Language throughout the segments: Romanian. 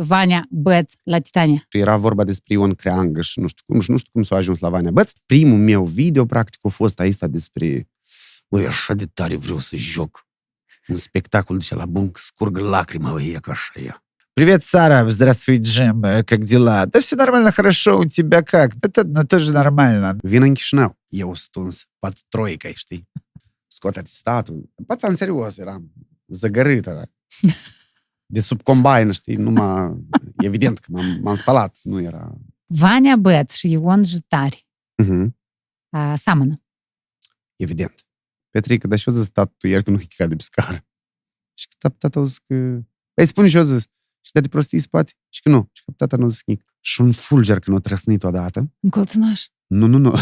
Vania Băț la Titania. Era vorba despre Ion Creangă și nu știu cum, și nu știu cum s-a ajuns la Vania Băț. Primul meu video, practic, a fost aici despre Băi, așa de tare vreau să joc un spectacol de la bun, scurg lacrima, băi, ca așa ea. Привет, Сара. Здравствуй, Джим. Как дела? Да все нормально, хорошо. У тебя как? Да то, ну, тоже нормально. Vin în Chișinău. Eu stuns, pat troica, știi? Scot atestatul. Pațan serios eram. Zăgărit era. De sub combine, știi? Numai... Evident că m-am, m-am spălat. Nu era... Vania Băț și Ion Jitari Uh-huh. uh, seamănă. Evident. Petrică, dar și-o zis tatu tu ieri că nu hica de pe scară. Și că tata tata a zis că... Păi spune și-o zis. Și de prostii spate. Și că nu. Și că tata nu a zis nimic. Și un fulger când o trăsnit odată. În colțunaș. Nu, nu, nu.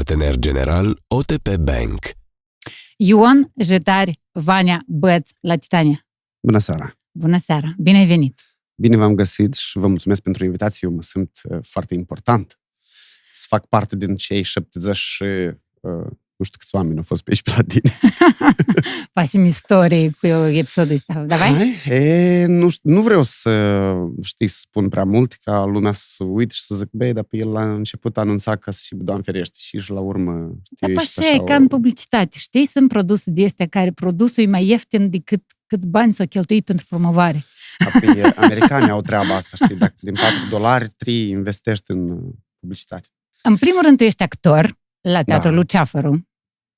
Partener general OTP Bank. Ion Jitari, Vania Băț la Titania. Bună seara! Bună seara! Bine ai venit! Bine v-am găsit și vă mulțumesc pentru invitație. Eu mă simt uh, foarte important să fac parte din cei 70 și uh, nu știu câți oameni au fost pe aici pe la tine. Facem istorie cu episodul ăsta. Davai? Hai? E, nu, știu, nu vreau să, știi, să spun prea mult ca lumea să uit și să zic, băi, dar pe el la început anunța că și Doamne ferește și, și la urmă, știi, Da, ești așa e o- ca în publicitate. Știi, sunt produse de astea care produsul e mai ieftin decât câți bani s-au cheltuit pentru promovare. Apoi, americanii au treaba asta, știi, dacă din 4 dolari, 3 investești în uh, publicitate. În primul rând, tu ești actor la Teatrul Da. Luceafăru.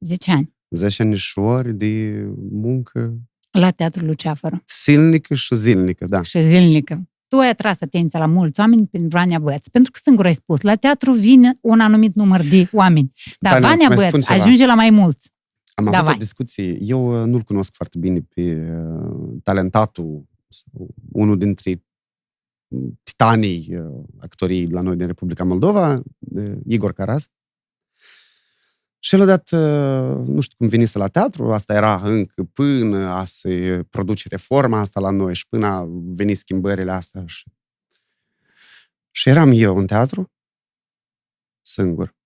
10 ani. 10 anișori de muncă La Teatrul Luceafăru. silnică și zilnică, da. Și zilnică. Tu ai atras atenția la mulți oameni prin Vania Băț. Pentru că singur ai spus, la teatru vine un anumit număr de oameni. Dar Tania, Vania îți mai spun Băț ceva. ajunge la mai mulți. Am Da, avut vai. o discuție. Eu uh, nu-l cunosc foarte bine pe uh, talentatul, sau unul dintre titanii uh, actorii la noi din Republica Moldova, uh, Igor Caraz. Și el a dat, uh, nu știu cum venise la teatru, asta era încă până a se produce reforma asta la noi și până a venit schimbările astea. Și, și eram eu în teatru, singur,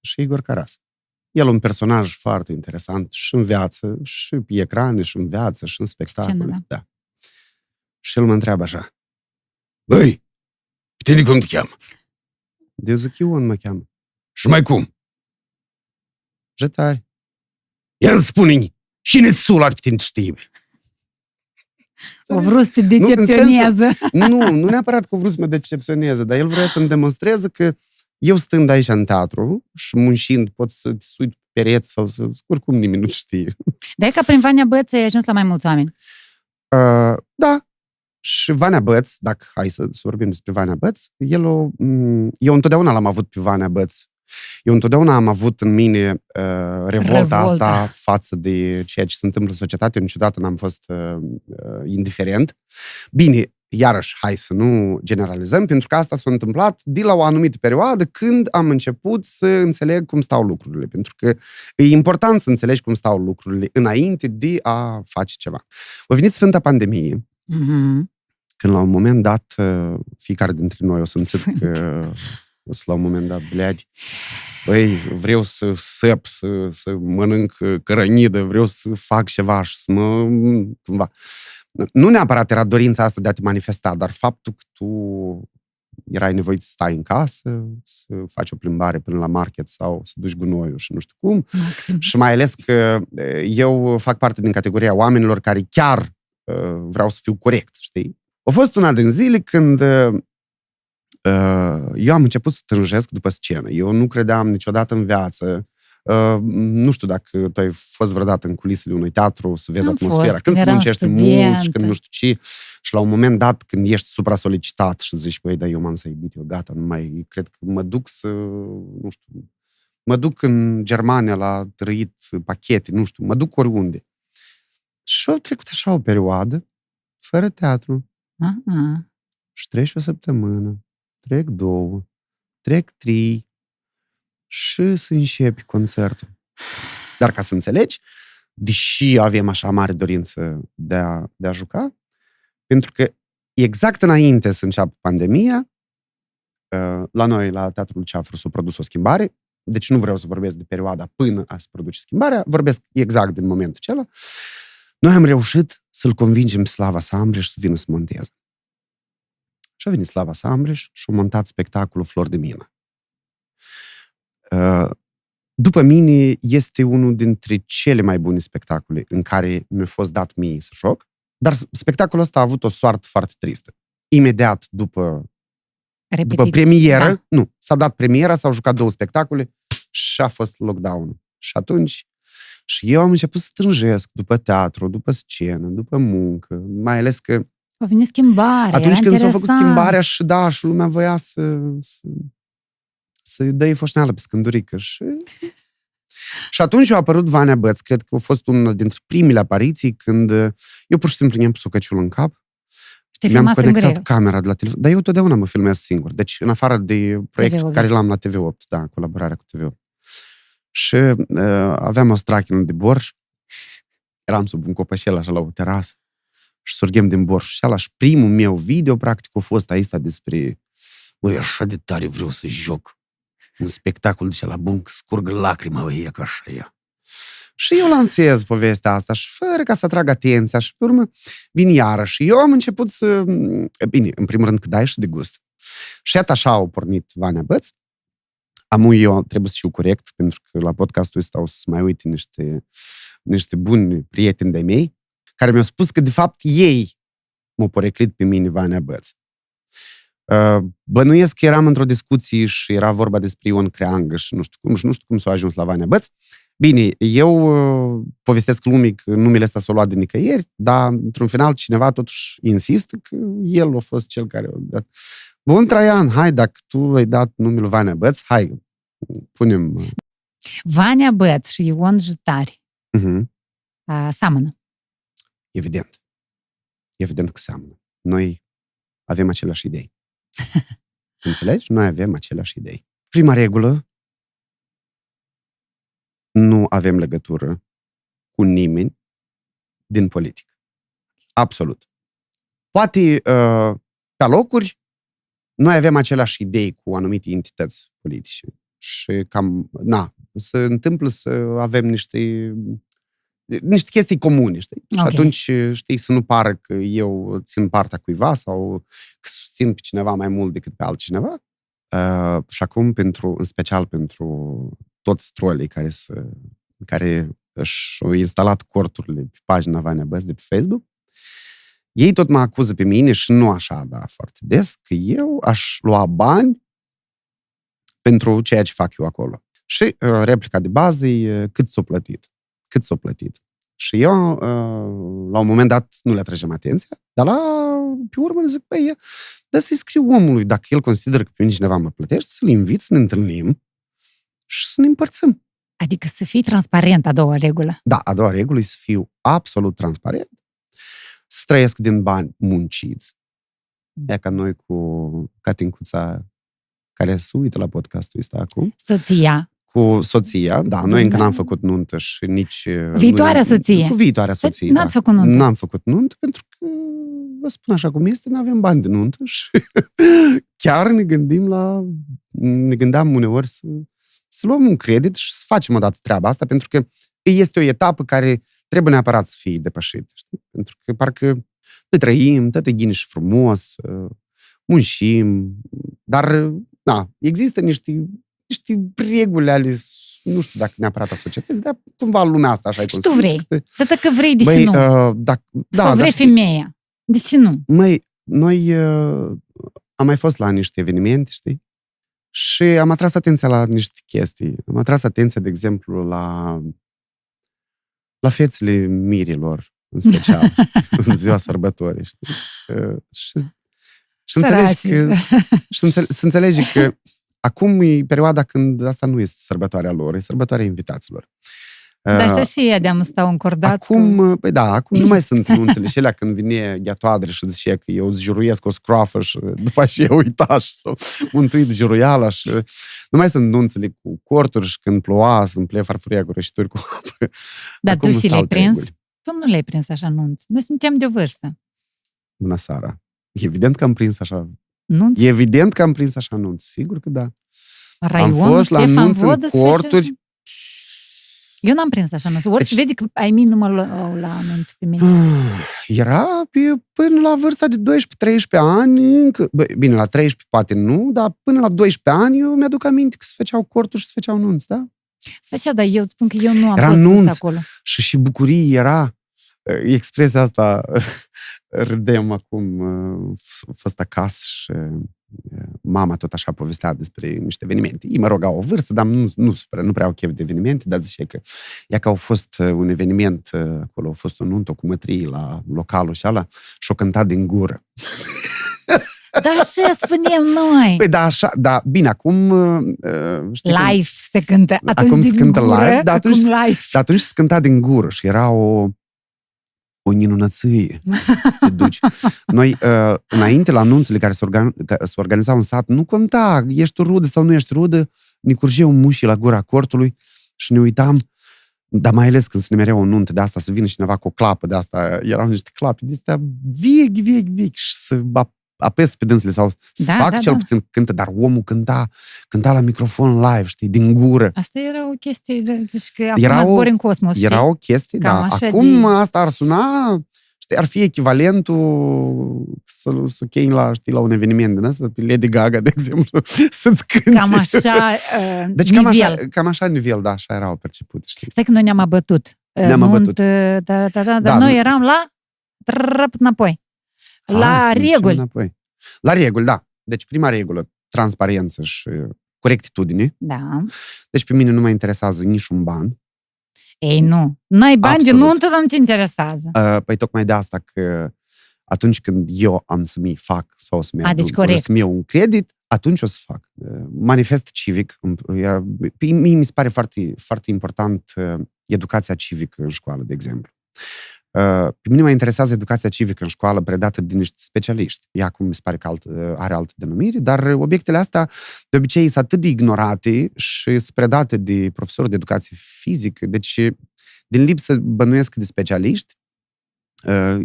și Igor Caraz. El un personaj foarte interesant și în viață, și pe ecrane, și în viață, și în spectacole. Scenă, da. Și el mă întreabă așa, Băi, pe tine cum te cheamă? De eu zic, Ion mă cheamă. Și mai cum? Jetari. Ia îmi spune cine sulat pe tine te știe? bă? O vrut să te în sensul- decepționează. Nu, nu neapărat că a vrut să mă decepționeze, dar el vrea să-mi demonstreze că eu stând aici în teatru și muncind pot să te sui pe pereți sau să... Oricum nimeni nu știe. Dar e ca prin Vania Băț ai ajuns la mai mulți oameni. Uh, da. Și Vania Băț, dacă hai să, să vorbim despre Vania Băț, el o, m, eu întotdeauna l-am avut pe Vania Băț. Eu întotdeauna am avut în mine uh, revolta, Revolta. asta față de ceea ce se întâmplă în societate. Eu niciodată n-am fost uh, uh, indiferent. Bine, iarăși, hai să nu generalizăm, pentru că asta s-a întâmplat de la o anumită perioadă când am început să înțeleg cum stau lucrurile. Pentru că e important să înțelegi cum stau lucrurile înainte de a face ceva. A venit Sfânta Pandemie, Mhm. când la un moment dat uh, fiecare dintre noi o simțit că o să la un moment dat, bleadi, băi, vreau să săp, să, să mănânc uh, cărănidă, vreau să fac ceva și să mă... cumva. Nu neapărat era dorința asta de a te manifesta, dar faptul că tu erai nevoit să stai în casă, să faci o plimbare până la market sau să duci gunoiul și nu știu cum, Maxim. și mai ales că e, eu fac parte din categoria oamenilor care chiar uh, vreau să fiu corect, știi? A fost una din zile când uh, uh, eu am început să tânjesc după scenă. Eu nu credeam niciodată în viață. Uh, nu știu dacă tu ai fost vreodată în culisele unui teatru să vezi Am atmosfera. fost, când când se eram muncește mult și studentă. când nu știu ce. Și la un moment dat, când ești supra-solicitat și zici, băi, dar eu m-am să iubit, eu gata, nu mai, cred că mă duc să, nu știu, mă duc în Germania la trăit pachete, nu știu, mă duc oriunde. Și au trecut așa o perioadă, fără teatru, Aha. și treci o săptămână, trec două, trec trei și să începi concertul. Dar ca să înțelegi, deși avem așa mare dorință de a, de a juca, pentru că exact înainte să înceapă pandemia, uh, la noi, la Teatrul Ceafru, s-a produs o schimbare. deci nu vreau să vorbesc de perioada până a se produce schimbarea, vorbesc exact din momentul acela, noi am reușit să-l convingem pe Slava Sambreș să vină să monteze. Și a venit Slava Sambreș și a montat spectacolul Flor de Mină. Uh, După mine, este unul dintre cele mai bune spectacole în care mi-a fost dat mie să joc, dar spectacolul ăsta a avut o soartă foarte tristă. Imediat după, Repetit. după premieră, Da. nu, s-a dat premiera, s-au jucat două spectacole și a fost lockdown Și atunci, și eu am început să strânjesc după teatru, după scenă, după muncă, mai ales că A venit schimbare, atunci era când s-a făcut interesant. schimbarea și da, și lumea voia să, să, să-i dă foșneală pe scândurică și... Și atunci a apărut Vania Băț, cred că a fost una dintre primele apariții când uh, eu pur și simplu mi-am pus o căciulă în cap, Și te mi-am filma singur conectat eu. camera de la telefon, dar eu totdeauna mă filmez singur. Deci, în afară de proiectul TV8, care l-am la TV8, da, colaborarea cu TV8. Și uh, aveam o strachină de borș, eram sub un copășel așa la o terasă și surghem din borș și ala și primul meu video, practic, a fost aici despre Băi, așa de tare vreau să joc un spectacol de la bun, că scurgă lacrima, băi, e ca așa ea. Și eu lansez povestea asta și fără ca să atrag atenția și pe urmă vin iarăși. Eu am început să... Bine, în primul rând că dai și de gust. Și iată așa au pornit Vania Băț. Amu eu trebuie să fiu corect, pentru că la podcastul ăsta o să mai uite niște, niște buni prieteni de mei, care mi-au spus că, de fapt, ei m-au poreclit pe mine Vania Băț. Uh, Bănuiesc că eram într-o discuție și era vorba despre Ion Creangă și nu știu cum, și nu știu cum s-a ajuns la Vania Băț. Bine, eu uh, povestesc lumii că numele ăsta s-a luat de nicăieri, dar, într-un final, cineva totuși insistă că el a fost cel care a dat. Bun, Traian, hai, dacă tu ai dat numele Vania Băț, hai, punem... uh, Vania Băț și Ion Jitari Uh-huh. uh, seamănă. Evident. Evident că seamănă. Noi avem aceleași idei. Înțelegi? Noi avem aceleași idei. Prima regulă, nu avem legătură cu nimeni din politică. Absolut. Poate uh, pe locuri noi avem aceleași idei cu anumite entități politice și cam, na, se întâmplă să avem niște niște chestii comune, știi? Și Ok. atunci, știi, să nu pară că eu țin partea cuiva sau că susțin pe cineva mai mult decât pe altcineva. Uh, și acum, pentru, în special pentru toți trolii care, să, care și-au instalat corturile pe pagina Vania Băs de pe Facebook, ei tot mă acuză pe mine și nu așa, da, foarte des, că eu aș lua bani pentru ceea ce fac eu acolo. Și uh, replica de bază e uh, cât s-o plătit. Cât s-o plătit. Și eu, uh, la un moment dat, nu le atragem atenția, dar la, pe urmă le zic, băi, dar să-i scriu omului, dacă el consideră că pe mine cineva mă plătește, să-l invit să ne întâlnim și să ne împărțim. Adică să fii transparent, a doua regulă. Da, a doua regulă e să fiu absolut transparent, să trăiesc din bani munciți. E ca noi cu Catincuța, care se uită la podcastul ăsta acum, Soția. Cu soția, da, noi încă Da. n-am făcut nuntă și nici... uh, Viitoarea nu- soție. Cu viitoarea soție, N-ați da. făcut nuntă. N-am făcut nuntă pentru că, vă spun așa cum este, nu avem bani de nuntă și chiar ne gândim la... Ne gândeam uneori să, să luăm un credit și să facem odată treaba asta, pentru că este o etapă care trebuie neapărat să fie depășită, știi? Pentru că parcă noi trăim, tot e ghine și frumos, uh, muncim, dar, da, există niște, niște reguli ale, nu știu dacă neapărat a societății, dar cumva lumea asta așa e Și tu vrei. construită. Dar că vrei, de ce Băi, nu? uh, dacă, Da, da, vrei dar știi, femeia. De ce nu? măi, noi uh, am mai fost la niște evenimente, știi? Și am atras atenția la niște chestii. Am atras atenția, de exemplu, la la fețele mirilor, în special, în ziua sărbătorii, știi? Uh, și, și înțelegi Săracii. că, și înțele, să înțelegi că acum e perioada când asta nu este sărbătoarea lor, e sărbătoarea invitaților. Dar Uh, așa și ei de-am stau încordat. Acum, păi da, acum nu mai sunt nunțele și alea când vine gheatoadre și zice că eu îți juruiesc o scroafă și după aceea uitaș și s-o mântuit juruiala și nu mai sunt nunțele cu corturi și când ploua să împle farfuria cu rășituri cu apă. Dar Acum tu și sunt le-ai alte prins? reguli. Tu nu le-ai prins așa nunți. Noi suntem de o vârstă. Bună seara! Evident că am prins așa Nu? Evident că am prins așa anunț, sigur că da. Raionul, am fost la Ștefan anunț în Vodă, să corturi. fie- Eu n-am prins așa anunț. Ori Deci- deci... vede că ai mine nu mă luau la anunț pe mine. Era pe, până la vârsta de 12-13 ani, încă, bă, bine, la 13 poate nu, dar până la 12 ani eu mi-aduc aminte că se făceau corturi și se făceau nunți, da? Se făcea, dar eu spun că eu nu am Era fost anunț. prins acolo. Și și bucurie era, uh, expresia asta, râdem acum, uh, a fost acasă și uh, mama tot așa povestea despre niște evenimente. Ei mă rog, au o vârstă, dar nu, nu, supra, nu prea au chef de evenimente, dar zice că ea că au fost uh, un eveniment, uh, acolo a fost o nuntă cu mătrii la localul și ala și-o cântat din gură. Dar ce spunem noi? Păi da, așa, da, bine, acum uh, uh, știi cum- Live se cântă. Atunci Acum se din cântă gură, live, dar atunci- acum live. Dar atunci se cânta din gură și era o, o minunăție să te duci. Noi, uh, înainte, la anunțele care se, organ, ca- se organizau în sat, nu conta, ești tu rudă sau nu ești rudă, ne curgeau mușii la gura cortului și ne uitam, dar mai ales când se nimerea o nuntă de asta, să vină cineva cu o clapă de asta, erau niște clape de astea vechi, vechi, vechi și să ap- apes pe dânsele sau să Da, fac da, cel da. puțin cântă, dar omul cânta, cânta la microfon live, știi, din gură. Asta era o chestie, de- zici că acum Era o- zbori în cosmos, știi? Era o chestie, Cam da. așa Acum de- asta ar suna, știi, ar fi echivalentul să, să chei la, știi, la un eveniment din ăsta, pe Lady Gaga, de exemplu, să-ți cânte. Cam așa uh, Deci cam nivel. așa, cam așa nivel, da, așa erau percepute, știi. Stai că noi ne-am abătut. Uh, Ne-am nunt, abătut. uh, Da, da, da, dar Da, noi nu- eram la trăp înapoi. La Hai să mergem reguli. Înapoi. La reguli, da. Deci prima regulă, transparență și corectitudine. Da. Deci pe mine nu mă interesează niciun ban. Ei, nu. Noi bani de Absolut. nuntă nu te interesează. Uh, Păi tocmai de asta că atunci când eu am să mi fac sau să mi A, deci corect. să-mi iau un credit, atunci o să fac. Uh, Manifest civic. îmi- ea- pe Mie mi se pare foarte, foarte important uh, educația civică în școală, de exemplu. Uh, Pe mine mă interesează educația civică în școală predată de niște specialiști. Ea acum mi se pare că alt, uh, are altă denumire, dar obiectele astea de obicei sunt atât de ignorate și sunt predate de profesori de educație fizică, deci din lipsă bănuiesc de specialiști, uh,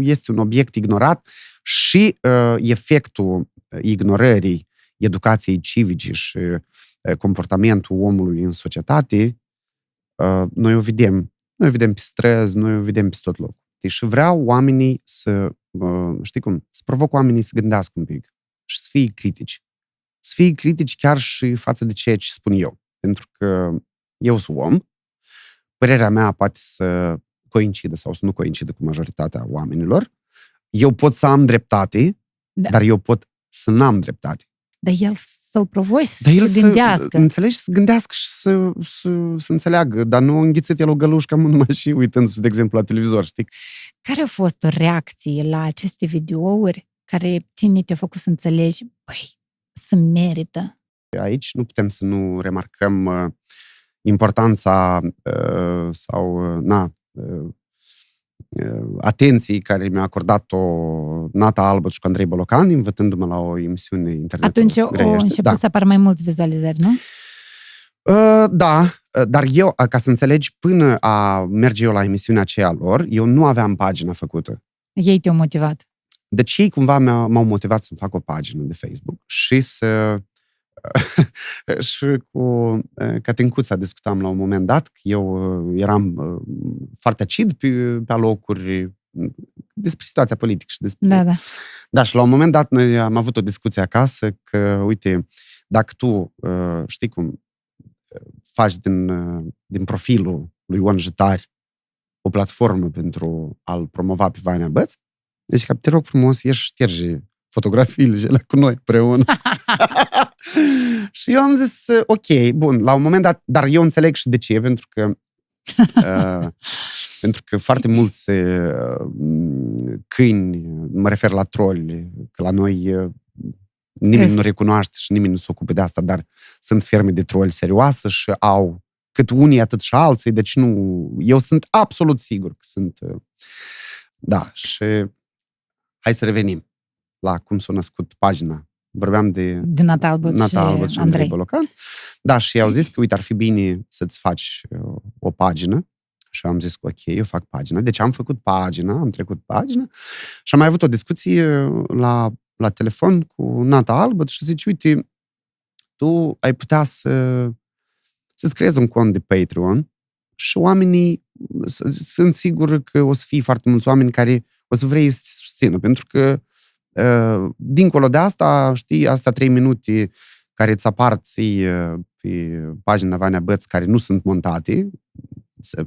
este un obiect ignorat și uh, efectul ignorării educației civice și uh, comportamentul omului în societate, uh, noi o vedem. Noi o vedem pe străzi, noi o vedem pe tot locul. Și vreau oamenii să, uh, știi cum, să provoc oamenii să gândească un pic și să fie critici. Să fie critici chiar și față de ceea ce spun eu. Pentru că eu sunt om, părerea mea poate să coincidă sau să nu coincidă cu majoritatea oamenilor. Eu pot să am dreptate, Da. da. dar eu pot să n-am dreptate. Dar el să-l provoci să Dar el se gândească. să, înțelegi, să gândească și să, să, să înțeleagă, dar nu înghițit el o gălușcă numai și uitându-se, de exemplu, la televizor, știi? Care a fost o reacție la aceste videouri care tine te-a făcut să înțelegi, băi, să merită. Aici nu putem să nu remarcăm uh, importanța uh, sau, uh, na, uh, uh, atenției care mi-a acordat-o Nata Albăt și cu Andrei Bolocan, invitându-mă la o emisiune internet. Atunci au început da. să apară mai mulți vizualizări, nu? Uh, da, uh, dar eu, uh, ca să înțelegi, până a merge eu la emisiunea aceea lor, eu nu aveam pagina făcută. Ei te-au motivat. Deci ei cumva m-au m-au motivat să-mi fac o pagină de Facebook și să... și cu uh, Catincuța discutam la un moment dat că eu uh, eram uh, foarte acid pe, pe alocuri uh, despre situația politică și despre... Da, da. Da, și la un moment dat noi am avut o discuție acasă că, uite, dacă tu, uh, știi cum, uh, faci din, uh, din profilul lui Ion Jitari o platformă pentru a-l promova pe Vania Băț, deci că te rog frumos, ieși și ștergi fotografiile și cu noi împreună. și eu am zis, uh, ok, bun, la un moment dat, dar eu înțeleg și de ce, pentru că uh, pentru că foarte mulți uh, câini, mă refer la troli, că la noi uh, nimeni Yes. nu recunoaște și nimeni nu se ocupă de asta, dar sunt ferme de troli serioase și au cât unii, atât și alții, deci nu... Eu sunt absolut sigur că sunt... uh, Da, și hai să revenim la cum s-a născut pagina. Vorbeam de Din Nata Albăt Nata și Albăt și Andrei Andrei. Bolocan. Da, și i-au zis că, uite, ar fi bine să-ți faci uh, o pagină. Și am zis că, ok, eu fac pagina. Deci am făcut pagina, am trecut pagina și am mai avut o discuție uh, la, la telefon cu Nata Albă și zice, uite, tu ai putea să, să-ți creezi un cont de Patreon și oamenii, s- sunt sigur că o să fie foarte mulți oameni care o să vrei să te susțină, pentru că uh, dincolo de asta, știi, asta trei minute care îți apar ție uh, pe pagina Vania Băț, care nu sunt montate,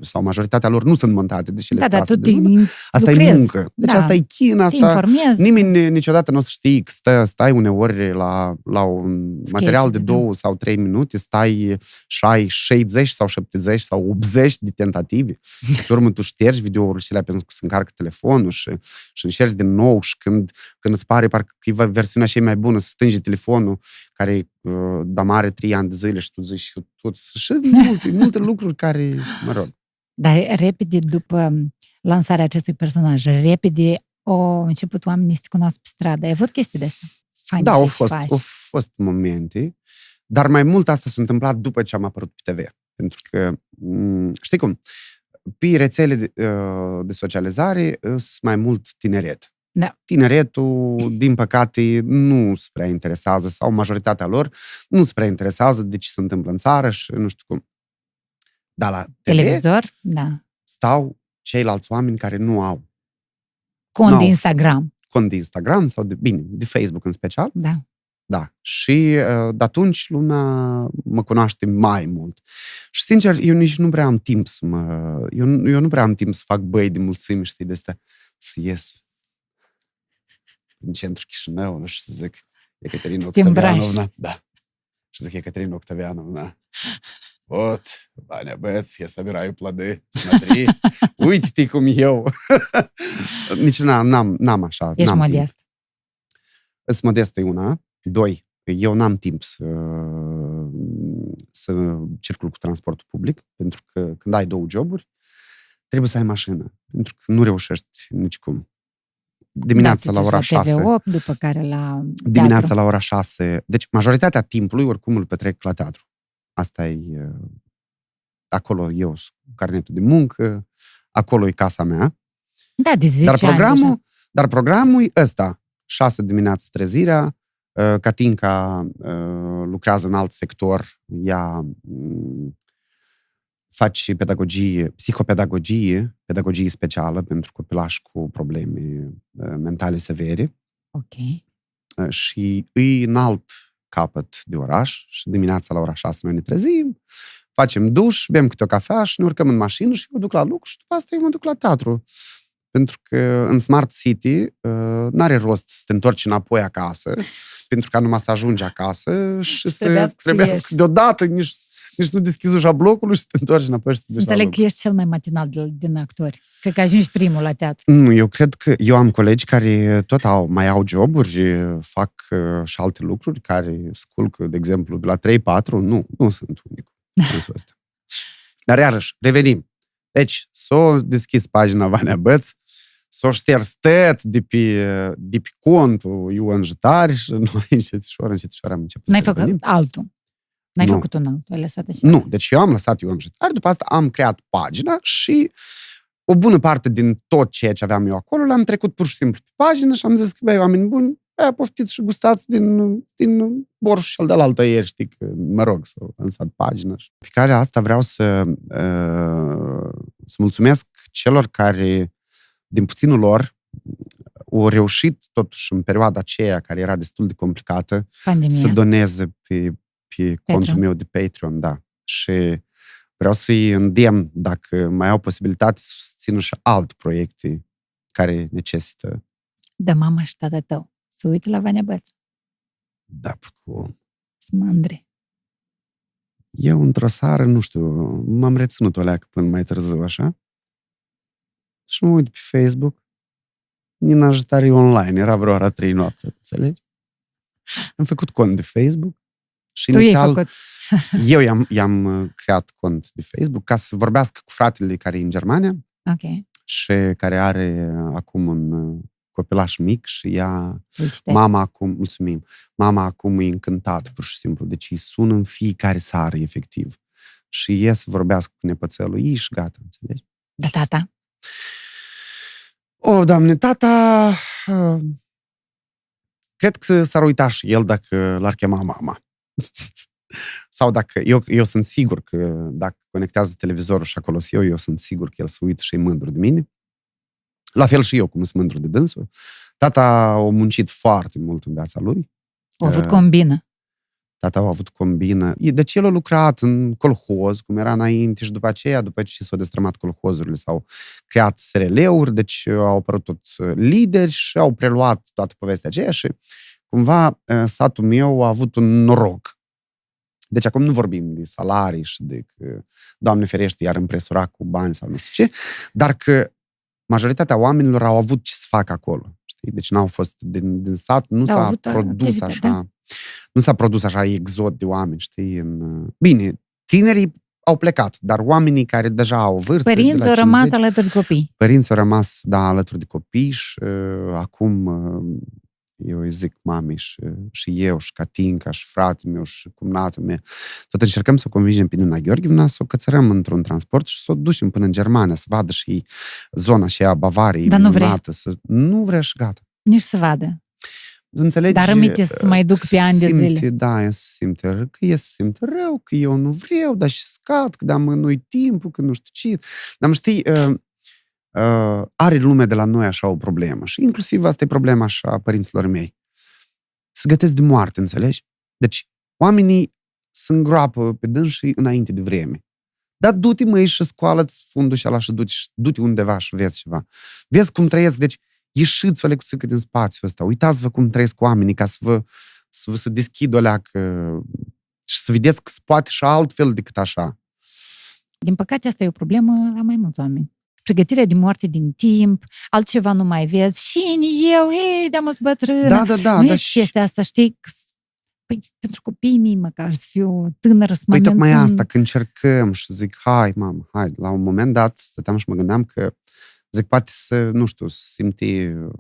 sau majoritatea lor nu sunt montate, deși le Da, dar scoase tu de te mână. Asta lucrezi. e muncă. Deci Da. asta e chin, Te asta... informezi. Nimeni niciodată nu o să știi că stă, stai uneori la, la un material de da. două sau trei minute, stai și șai 60 sau 70 sau 80 de tentative. Pe urmă tu ștergi videourile pentru că se încarcă telefonul și, și încerci din nou și când, când îți pare parcă că e versiunea cea mai bună să stângi telefonul care uh, damare trei ani de zile și tu zici și tot și multe, multe lucruri care, mă rog, Dar repede după lansarea acestui personaj, repede au început oamenii să te cunoască pe stradă. Ai avut chestii de astea? Fain Da, ce au să fost, faci. au fost momente, dar mai mult asta s-a întâmplat după ce am apărut pe TV. Pentru că, m, știi cum, pe rețele de, uh, de socializare sunt mai mult tineret. Da. Tineretul, din păcate, nu se prea interesează, sau majoritatea lor nu se prea interesează de ce se întâmplă în țară și nu știu cum. Dar la TV Televizor? Da. stau ceilalți oameni care nu au Cont N-au. de Instagram? cont de Instagram sau de, bine, de Facebook în special, Da. Da. Și uh, de atunci lumea mă cunoaște mai mult. Și sincer, eu nici nu prea am timp să mă... Eu, nu- eu nu prea am timp să fac băi de mulțime, știi, de astea, să ies în centrul Chișinău și să zic Ecaterina Să te îmbraci. Octavianovna. Da. Și zic Ecaterina Octavianovna. Вот, Ваня Бец, я собираю плоды. Смотри, uite-te cum eu. Nici n-am, n-am, n-am așa. Ești n-am timp. modest. Îs modestă e una. Doi, eu n-am timp să, să circul cu transportul public, pentru că când ai două joburi, trebuie să ai mașină, pentru că nu reușești nicicum. Dimineața da, la ora la 6. TV8, după care la Dimineața teatru. la ora 6. Deci majoritatea timpului oricum îl petrec la teatru. Asta e... uh, Acolo eu sunt cu carnetul de muncă, acolo e casa mea. Da, de 10 Dar ani programul, deja. dar programul e ăsta. 6 dimineața trezirea, uh, Catinca uh, lucrează în alt sector, ea mm, face pedagogie, psihopedagogie, pedagogie specială pentru copilași cu probleme uh, mentale severe Ok. uh, și îi în alt capăt de oraș și dimineața la ora 6 noi ne trezim, facem duș, bem câte o cafea și ne urcăm în mașină și eu mă duc la lucru și după asta eu mă duc la teatru. Pentru că în Smart City uh, n-are rost să te întorci înapoi acasă, pentru ca numai să ajungi acasă și să Trebuiască să trebuiască ieși. deodată nici, nici nu deschizi ușa blocului și să te întorci înapoi și să te duci la Înțeleg lucru. că ești cel mai matinal de, din actori. Cred că ajungi primul la teatru. Nu, eu cred că eu am colegi care tot au, mai au joburi, fac uh, și alte lucruri, care sculc, de exemplu, de la 3-4. Nu, nu sunt unicul în sensul ăsta. Dar iarăși, revenim. Deci, s-o deschis pagina Vania Băț, s-o șters tot de pe, de pe contul Ion Jitari și noi încetișor, încetișor am început N-ai să revenim. făcut altul. N-ai Nu. făcut un altul, ai lăsat așa. Nu, deci eu am lăsat Ion Jitari, după asta am creat pagina și o bună parte din tot ceea ce aveam eu acolo l-am trecut pur și simplu pe pagină și am zis că, băi, oameni buni, aia poftiți și gustați din, din borșul și al de-al altă ieri, știi, că, mă rog, să lansat pagina. Și Pe care asta vreau să, uh, să mulțumesc celor care, din puținul lor, au reușit totuși în perioada aceea, care era destul de complicată, Pandemia. să doneze pe, pe contul Patreon. meu de Patreon, da. Și vreau să-i îndemn, dacă mai au posibilitate, să susțină și alte proiecte care necesită. De mama și tata tău. Să uite la Vania Băț. Da, cu... Sunt mândri. Eu, într-o seară, nu știu, m-am reținut o leacă până mai târziu, așa. Și mă uit pe Facebook. Din ajutare online, era vreo ora trei noapte, înțelegi? Am făcut cont de Facebook și Tu ai inițial făcut. eu i-am, i-am uh, creat cont de Facebook ca să vorbească cu fratele care e în Germania Ok. și care are uh, acum un uh, copilaș mic și ea, Felicitări. mama acum, mulțumim, mama acum e încântată pur și simplu, deci îi sună în fiecare seară, efectiv. Și e să vorbească cu nepățelul ei și gata, înțelegi? Da, tata. O, doamne, tata... uh, Cred că s-ar uita și el dacă l-ar chema mama. Sau dacă, eu, eu sunt sigur că dacă conectează televizorul și acolo eu, eu sunt sigur că el se uită și e mândru de mine. La fel și eu, cum sunt mândru de dânsul. Tata a muncit foarte mult în viața lui. Au avut Uh, combină. Tata a avut combină. Deci el a lucrat în colhoz, cum era înainte și după aceea, după ce s-au destrămat colhozurile, s-au creat SRL-uri, deci au apărut toți lideri și au preluat toată povestea aceea și cumva eh, satul meu a avut un noroc. Deci acum nu vorbim de salarii și de că, Doamne ferește, iar împresura cu bani sau nu știu ce, dar că majoritatea oamenilor au avut ce să facă acolo. Știi? Deci n-au fost din, din sat, nu Da, au s-a avut produs activitate, așa, da. nu s-a produs așa exod de oameni, știi? În... Bine, tinerii au plecat, dar oamenii care deja au vârstă... de Părinții la au rămas 50, alături de copii. Părinții au rămas, da, alături de copii și uh, acum uh, eu îi zic mamei și, și eu și Catinca și fratele meu și cumnatul meu, tot încercăm să o convingem pe Nina Gheorghevna să o cățărăm într-un transport și să o ducem până în Germania, să vadă și ei zona și a Bavariei. Dar nu vrea. minunată, Să... Nu vrea și gata. Nici să vadă. Înțelegi? Dar rămite să mai duc pe ani de simte, zile. Da, e să simte, ră- că e să simte rău, că eu nu vreau, dar și scad, că da, mă, nu-i timpul, că nu știu ce. Dar mă știi, uh, uh, are lumea de la noi așa o problemă și inclusiv asta e problema așa a părinților mei. Să gătesc de moarte, înțelegi? Deci, oamenii se îngroapă pe dânsii înainte de vreme. Dar du-te, măi, și scoală-ți fundul și ala și du-te, și du-te undeva și vezi ceva. Vezi cum trăiesc, deci ieșiți o lecuțică din spațiul ăsta, uitați-vă cum trăiesc oamenii ca să vă să vă să deschid o leacă și să vedeți că se poate și altfel decât așa. Din păcate, asta e o problemă la mai mulți oameni. Pregătirea de moarte din timp, altceva nu mai vezi. Și eu, ei, de-am bătrână. Da, da, da. nu da este și, chestia asta, știi? că s- Păi, pentru copiii mei, măcar să fiu tânără, să mă păi tocmai mențin- asta, că încercăm și zic, hai, mamă, hai. La un moment dat stăteam și mă gândeam că zic, poate să, nu știu, să simte uh,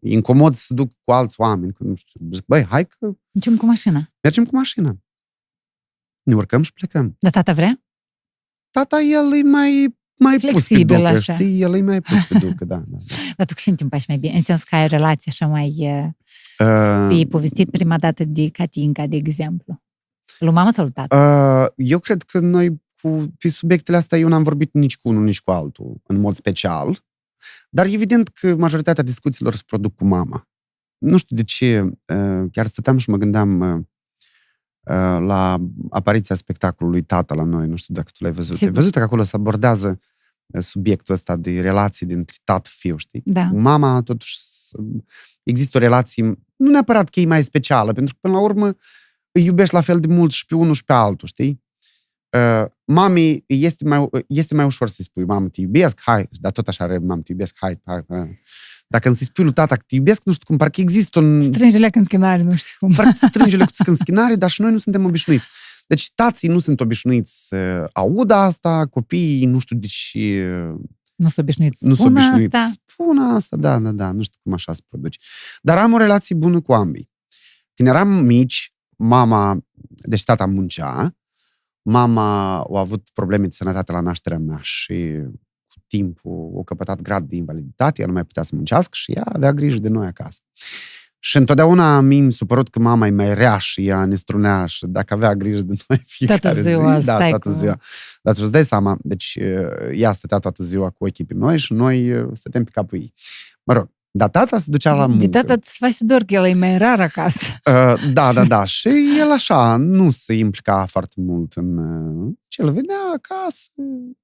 incomod să duc cu alți oameni. Că, nu știu, zic, băi, hai că Mergem cu mașina. mergem cu mașina. Ne urcăm și plecăm. Dar tata vrea? Tata, el e mai, mai pus pe Flexibil, ducă, așa. știi? El e mai pus pe ducă, da. da, da. Dar tu și în timp mai bine, în sensul că ai o relație așa mai... Uh, Uh, uh, povestit prima dată de Catinca, de exemplu. Lui mama sau lui tată? Uh, eu cred că noi cu pe subiectele astea eu n-am vorbit nici cu unul, nici cu altul, în mod special. Dar evident că majoritatea discuțiilor se produc cu mama. Nu știu de ce, uh, chiar stăteam și mă gândeam uh, uh, la apariția spectacolului Tata la noi, nu știu dacă tu l-ai văzut. Sigur. Ai văzut că acolo se abordează uh, subiectul ăsta de relații dintre tată-fiu, știi? Da. Cu mama, totuși, s- există o relație, nu neapărat că e mai specială, pentru că, până la urmă, îi iubești la fel de mult și pe unul și pe altul, știi? Uh, mamei este mai, este mai ușor să-i spui, mamă, te iubesc, hai, dar tot așa, mamă, te iubesc, hai, hai, hai. Dacă îmi să-i spui lui tata că te iubesc, nu știu cum, parcă există un... Strângele când schinare, nu știu cum. Parcă strânge lecuți în schinare, dar și noi nu suntem obișnuiți. Deci tații nu sunt obișnuiți să audă asta, copiii nu știu de ce Nu sunt obișnuit să nu sunt spună obișnuiți asta. să spună asta, da, da, da, nu știu cum așa se produce. Dar am o relație bună cu ambii. Când eram mici, mama, deci tata muncea, mama a avut probleme de sănătate la nașterea mea și cu timpul a căpătat grad de invaliditate, ea nu mai putea să muncească și ea avea grijă de noi acasă. Și întotdeauna mi mi s-a părut că mama e mai rea și ea ne strunea și dacă avea grijă de noi fiecare Toată ziua zi, da, stai toată cu- ziua. Dar tu îți dai seama, deci ea stătea toată ziua cu ochii pe noi și noi stăteam pe capul ei. Mă rog, dar tata se ducea la muncă. De tata îți faci dor că el e mai rar acasă. Uh, da, da, da. Și el așa nu se implica foarte mult în uh, ce el venea acasă,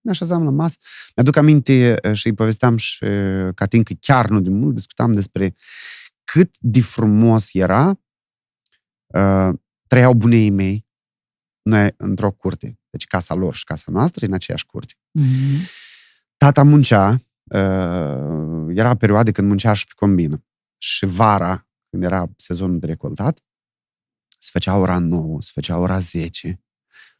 ne așezam la masă. Mi-aduc aminte uh, și îi povesteam și uh, Catin că chiar nu de mult discutam despre cât de frumos era uh, trăiau bunei mei noi într-o curte. Deci casa lor și casa noastră în aceeași curte. Mm. Tata muncea, uh, era perioade când muncea și pe combină. Și vara, când era sezonul de recoltat, se făcea ora 9, se făcea ora 10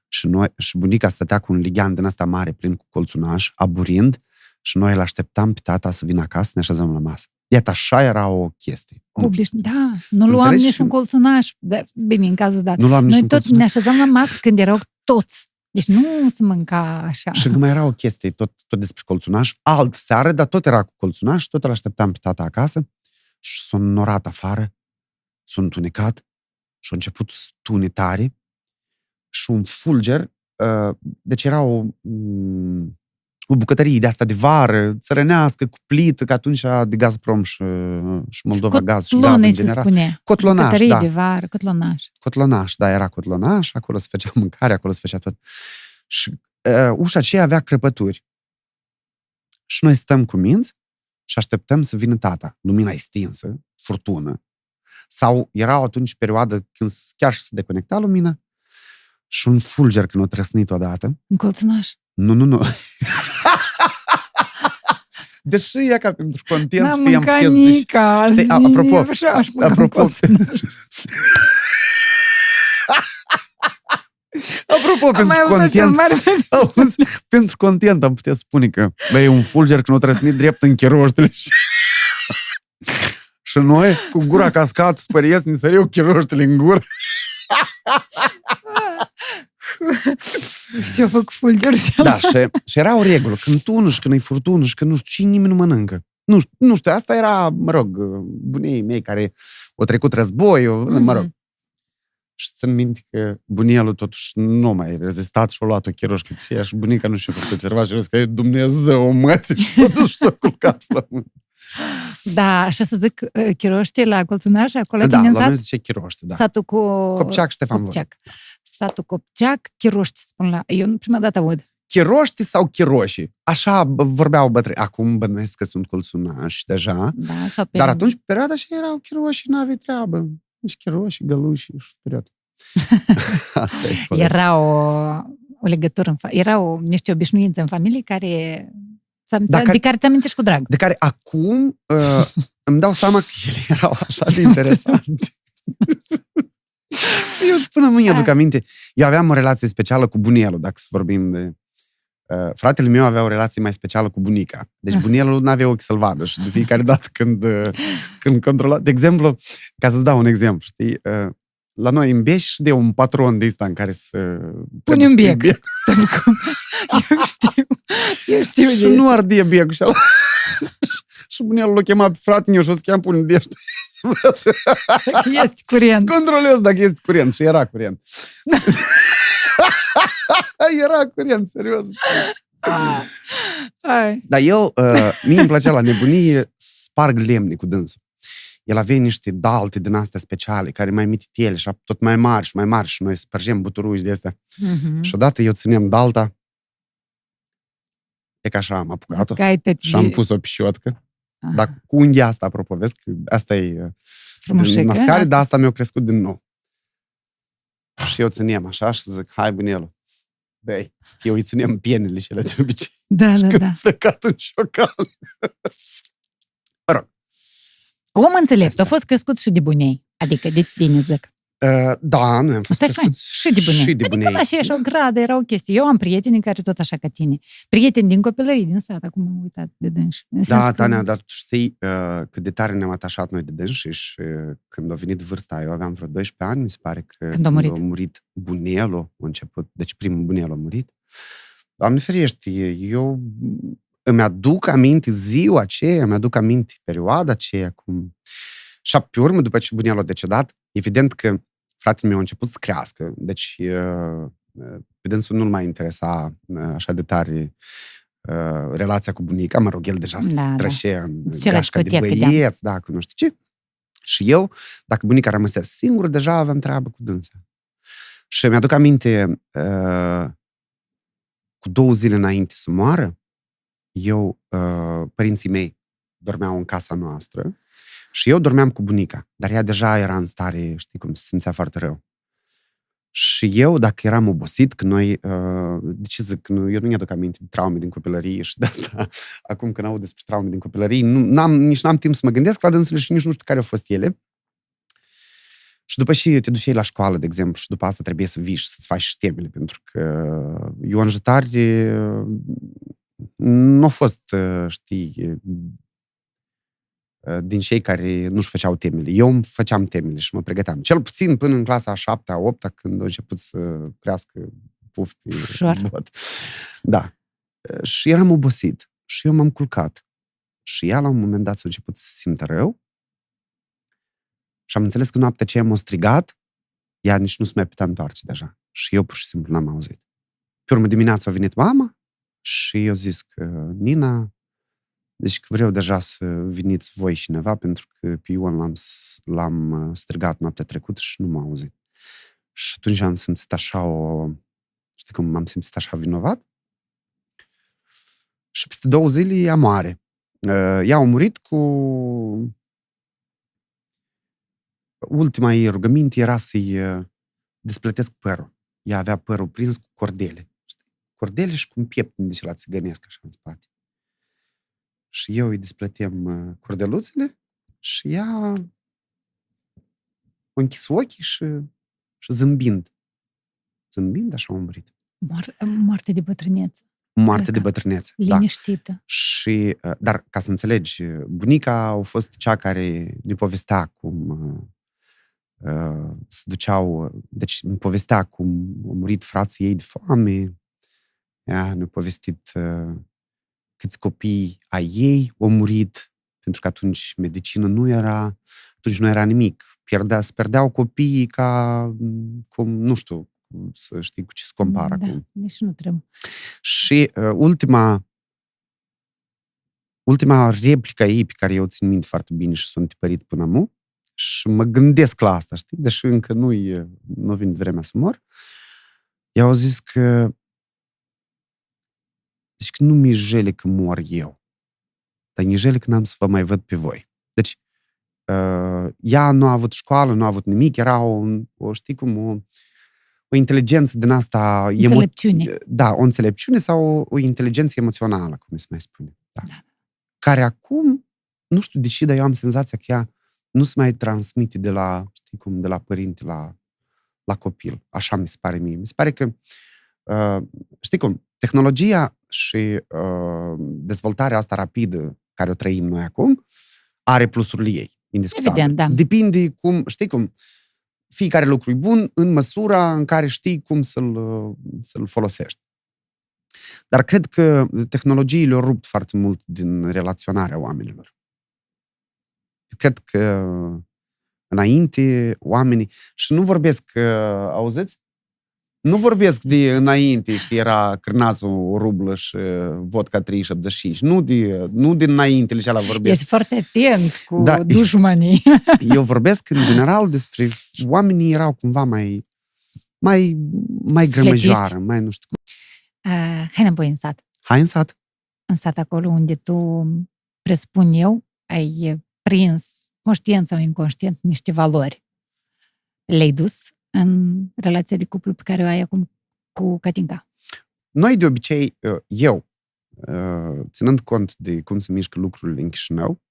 și, noi, și bunica stătea cu un lighean din ăsta mare plin cu colțunaș, aburind, și noi îl așteptam pe tata să vină acasă, ne așezăm la masă. Iată, așa era o chestie. Nu știu. Obișnu- da, nu Tu luam înțelegi? nici un colțunaș. Da, bine, în cazul dat. Nu luam Noi niciun tot colțunaș. ne așezam la masă când erau toți. Deci nu se mânca așa. Și mai era o chestie, tot, tot despre colțunaș, alt seară, dar tot era cu colțunaș, tot îl așteptam pe tata acasă și s-a norat afară s-a întunecat și a început stune tare și un fulger, uh, deci era o, mm, o bucătărie de asta de vară, țărănească, cu plită, că atunci de Gazprom și, și Moldova Gaz și Gaz Cotlonă în se general. spune. Cotlonaș, Bucătărie da. de vară, cotlonaș. Cotlonaș, da, era cotlonaș, acolo se făcea mâncare, acolo se făcea tot. Și uh, ușa aceea avea crăpături. Și noi stăm cu minți și așteptăm să vină tata. Lumina e stinsă, furtună. Sau erau atunci perioadă când chiar și se deconecta lumina și un fulger când o trăsnit odată. În colțunaș. Nu, nu, nu. Deși e ca pentru content, N-am știi, am mâncat putea să zici... nica Știi, zi, a- apropo, așa aș mânca în apropo, colțunaș. apropo, Am pentru mai avut o content, filmare Auzi, pentru content am putea spune că bă, e un fulger când o trăsnit drept în chiroștele și... și noi, cu gura cascat, spăriesc, ne săriu chiroștele în gură. Și eu fac fulger și Da, și, și era o regulă. Când tună și când e furtună și când nu știu, și nimeni nu mănâncă. Nu știu, nu știu, asta era, mă rog, bunii mei care au trecut războiul, mă rog. Și țin minte că bunelul totuși nu mai rezistat și a luat o chiroșcă de aceea și bunica nu știu făcut observa și a zis că e Dumnezeu, mă, și s-a dus și s-a culcat flământ. Da, așa să zic, uh, chiroște la colțunaș, acolo Da, tine în la noi sat, zice chiroște, da. satul cu... Copceac, Ștefan Vod. Copceac. Satul Copceac, chiroști, spun la... Eu prima dată aud. Chiroști sau chiroși? Așa bă, vorbeau bătrâni. Acum bănuiesc că sunt colțunași deja. Da, sau pe... Dar atunci, pe perioada și erau chiroși, n-aveai treabă. Deci chiroși, găluși și perioada. Asta e povestea. Era o, o legătură, în fa- erau niște obișnuințe în familie care... ți-am- Dacă- De care ți amintești cu drag. De care acum uh, îmi dau seama că ele erau așa de interesante. Eu și până mâine aduc aminte. Eu aveam o relație specială cu bunelul, dacă să vorbim de... Uh, fratele meu avea o relație mai specială cu bunica. Deci Ah. bunelul nu avea ochi să-l vadă și de fiecare dată când, uh, când controla... De exemplu, ca să-ți dau un exemplu, știi? Uh, la noi în Beș de un patron de ăsta în care să... trebuie un să pui biec. Eu știu, eu știu și de nu ardie biegul și ala. și bunelul l-a chemat pe fratele meu și o să cheam pune de ăștia. că ești curent. Să controlez dacă este curent. Și era curent. era curent, serios. Ai. Dar eu, uh, mie îmi plăcea la nebunie sparg lemne cu dânsul. El avea niște dalte din astea speciale, care mai mititele și tot mai mari și mai mari și noi spărgem buturuși de astea. Mhm. Și odată eu țineam dalta, e ca așa am apucat-o Că ai tăti și am pus-o pe șiotcă. Aha. Dar cu unghia asta, apropo, vezi că asta e uh, Frumușecă, din mascare, asta. dar asta mi-a crescut din nou. Și eu țineam așa și zic, hai bunelul, Băi, eu îi țineam pienele cele de obicei. Da, da, Când da. frecat în șocal. Om înțelept, a fost crescut și de bunei. Adică de tine zic. Uh, da, noi am fost Asta e fain. crescuți Și de bunei. Și de Adică bunei. la aceeași o gradă era o chestie. Eu am prieteni care tot așa ca tine. Prieteni din copilărie, din sat, acum am uitat de dânsi. În Da, sensul că- Tania, dar tu știi uh, cât de tare ne-am atașat noi de dânsi și uh, când a venit vârsta, eu aveam vreo 12 ani, mi se pare că Când a murit. a murit bunelul, a început, deci primul bunel a murit. Doamne ferește, eu îmi aduc aminte ziua aceea, îmi aduc aminte perioada aceea, cum... Și pe urmă, după ce bunelul a decedat, evident că fratele meu a început să crească, deci uh, pe dânsul nu-l mai interesa uh, așa de tare uh, relația cu bunica, mă rog, el deja Da, se da. trășea în Zicea la gașca de discotecă, da. băieți, da, cu nu știu ce. Și eu, dacă bunica rămăsea singură, deja aveam treabă cu dânsa. Și mi-aduc aminte, uh, cu două zile înainte să moară, eu, uh, părinții mei dormeau în casa noastră și eu dormeam cu bunica, dar ea deja era în stare, știi cum, se simțea foarte rău. Și eu, dacă eram obosit, că noi, uh, de ce zic, că nu, eu nu mi-aduc aminte de traume din copilărie și de asta, acum când aud despre traume din copilărie, nu, n-am, nici n-am timp să mă gândesc la dânsele și nici nu știu care au fost ele. Și după și te duceai la școală, de exemplu, și după asta trebuie să vii și să-ți faci și temele, pentru că eu în jetare nu a fost, uh, știi, uh, din cei care nu-și făceau temele. Eu îmi făceam temele și mă pregăteam. Cel puțin până în clasa a șaptea, a opta, când a început să crească puf pe Ușor. bot. Da. Uh, Și eram obosit. Și eu m-am culcat. Și ea, la un moment dat, s-a început să se simtă rău. Și am înțeles că noaptea aceea m-a strigat, ea nici nu se mai putea întoarce deja. Și eu pur și simplu n-am auzit. Pe urmă dimineața a venit mama și eu zis că Nina, deci că vreau deja să veniți voi cineva pentru că pe Ion l-am, s- l-am uh, strigat noaptea trecută și nu m-a auzit. Și atunci am simțit așa o... Știi cum m-am simțit așa vinovat? Și peste două zile ea moare. Uh, Ea a murit cu... Ultima ei rugăminte era să-i uh, desplătesc părul. Ea avea părul prins cu cordele. știi? Cordele și cu un piept de la țigănesc așa în spate. Și eu îi desplătem uh, cordeluțele și ea a închis ochii și, și zâmbind. Zâmbind, așa a murit. Moar, moarte de bătrânețe. Moarte Cred de că bătrânețe. Da. Liniștită. Și, uh, dar ca să înțelegi, uh, bunica a fost cea care ne povestea cum uh, uh, se duceau, uh, deci ne povestea cum au murit frații ei de foame, ea ne-a povestit uh, câți copii ai ei au murit, pentru că atunci medicină nu era, atunci nu era nimic. Pierdea, se pierdeau copiii ca, mm, cum, nu știu, să știi cu ce se compară da, acum. deci nu trebuie. Și uh, ultima ultima replică ei pe care eu o țin minte foarte bine și sunt tipărit până acum și mă gândesc la asta, știi? Deși încă nu nu vine vremea să mor. Ea au zis că deci că nu mi-e jele că mor eu, dar mi-e jele că n-am să vă mai văd pe voi. Deci, uh, ea nu a avut școală, nu a avut nimic, era o, o știi cum, o, o inteligență din asta... emo- Înțelepciune. da, o înțelepciune sau o, o inteligență emoțională, cum se mai spune. Da. Da. Care acum, nu știu de ce, dar eu am senzația că ea nu se mai transmite de la, știi cum, de la părinte la, la copil. Așa mi se pare mie. Mi se pare că, uh, știi cum, tehnologia și uh, dezvoltarea asta rapidă care o trăim noi acum are plusurile ei, indiscutabil. Evident, da. Depinde cum, știi cum, fiecare lucru e bun în măsura în care știi cum să-l, uh, să-l folosești. Dar cred că tehnologiile au rupt foarte mult din relaționarea oamenilor. Cred că înainte oamenii... Și nu vorbesc, uh, auziți? Nu vorbesc de înainte, că era cârnațul o rublă și uh, vodka 3,75. Nu, de, nu din înaintele și ala vorbesc. Ești foarte atent cu Da. da. dușmanii. Eu vorbesc în general despre oamenii erau cumva mai mai, mai grămăjoară, mai nu știu cum. Uh, hai înapoi în sat. Hai în sat. În sat acolo unde tu, presupun eu, ai prins, conștient sau inconștient, niște valori. Le-ai dus în relația de cuplu pe care o ai acum cu Catinca. Noi, de obicei, uh, eu, uh, ținând cont de cum se mișcă lucrurile în Chișinău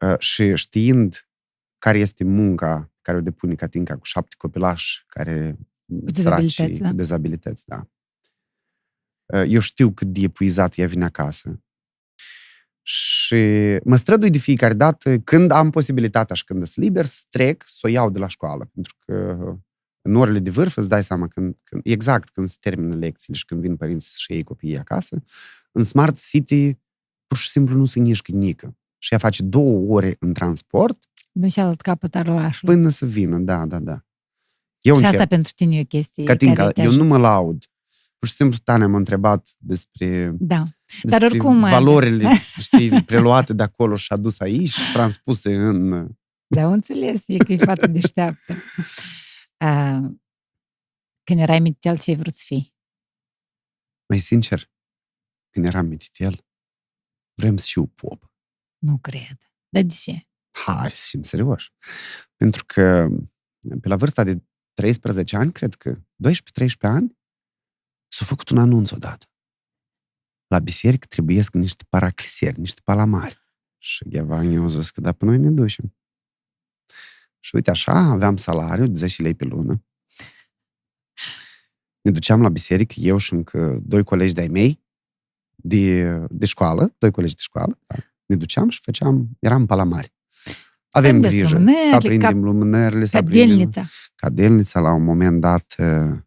uh, și știind care este munca care o depune Catinca cu șapte copilași care dezabilități, da. cu dezabilități, da. Eu știu cât de epuizat ea vine acasă. Și mă strădui de fiecare dată când am posibilitatea și când sunt liber să trec, să o iau de la școală. Pentru că în orele de vârf îți dai seama când, când, exact când se termină lecțiile și când vin părinți și ei copiii acasă, în Smart City pur și simplu nu se nișcă nică. Și ea face două ore în transport În cealaltă capăt al orașului. până să vină, da, da, da. Eu și încerc. asta pentru tine e o chestie Catinca, care te eu ajută. nu mă laud. Pur și simplu Tania m-a întrebat despre, Da. despre oricum, valorile, știi, preluate de acolo și aduse aici și transpuse în... Da, am înțeles, e că e foarte deșteaptă. Uh, când erai mititel, ce ai vrut să fii? Mai sincer, când eram mititel, vrem să fiu pop. Nu cred. Dar de ce? Hai să fim serioși. Pentru că pe la vârsta de 13 ani, cred că 12-13 ani, s-a făcut un anunț odată. La biserică trebuiesc niște paraclisieri, niște palamari. Și Ghevani a zis că da, pe noi ne ducem. Și uite așa, aveam salariu de 10 lei pe lună. Ne duceam la biserică, eu și încă doi colegi de-ai mei, de, de școală, doi colegi de școală, da. ne duceam și făceam, eram palamari. Avem Prindeți grijă să lumânările, aprindem ca- lumânările, să Ca aprindem delnița. cadelnița la un moment dat, uh,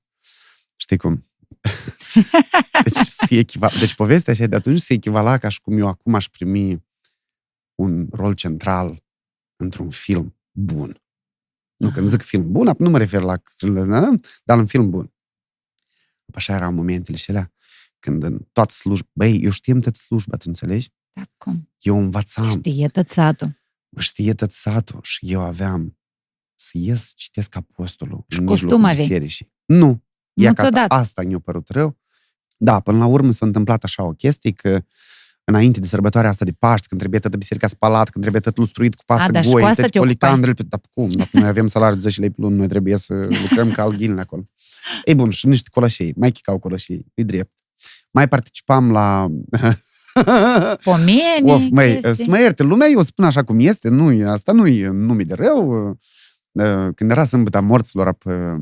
știi cum? deci, se echiva... deci povestea așa de atunci se echivala ca și cum eu acum aș primi un rol central într-un film bun. Nu, când zic film bun, nu mă refer la... Dar un film bun. Așa erau momentele și alea când în toată slujba... Băi, eu știam tot slujba, tu înțelegi? Da, cum? Eu învățam, Știe tățatul. mă știe tot satul și eu aveam să ies, citesc apostolul Și în costum mijlocul aveai? bisericii. Nu. Nu Ia că ți-o dat. asta mi-a părut rău. Da, până la urmă s-a întâmplat așa o chestie că înainte de sărbătoarea asta de Paști, când trebuie toată biserica spălat, când trebuie tot lustruit cu pastă A, dar și goi, cu asta toate te ocupai? policandrele, pe- dar cum? Dacă noi avem salariu de 10 lei pe lună, noi trebuie să lucrăm ca alghinile acolo. Ei bun, și niște colășei, mai chicau colășei, e drept. Mai participam la... Pomeni, Of, măi, chestii. să mă ierte, lumea, eu spun așa cum este, nu, e- asta nu e nume de rău. Uh, Când era sâmbăta morților, ap- uh,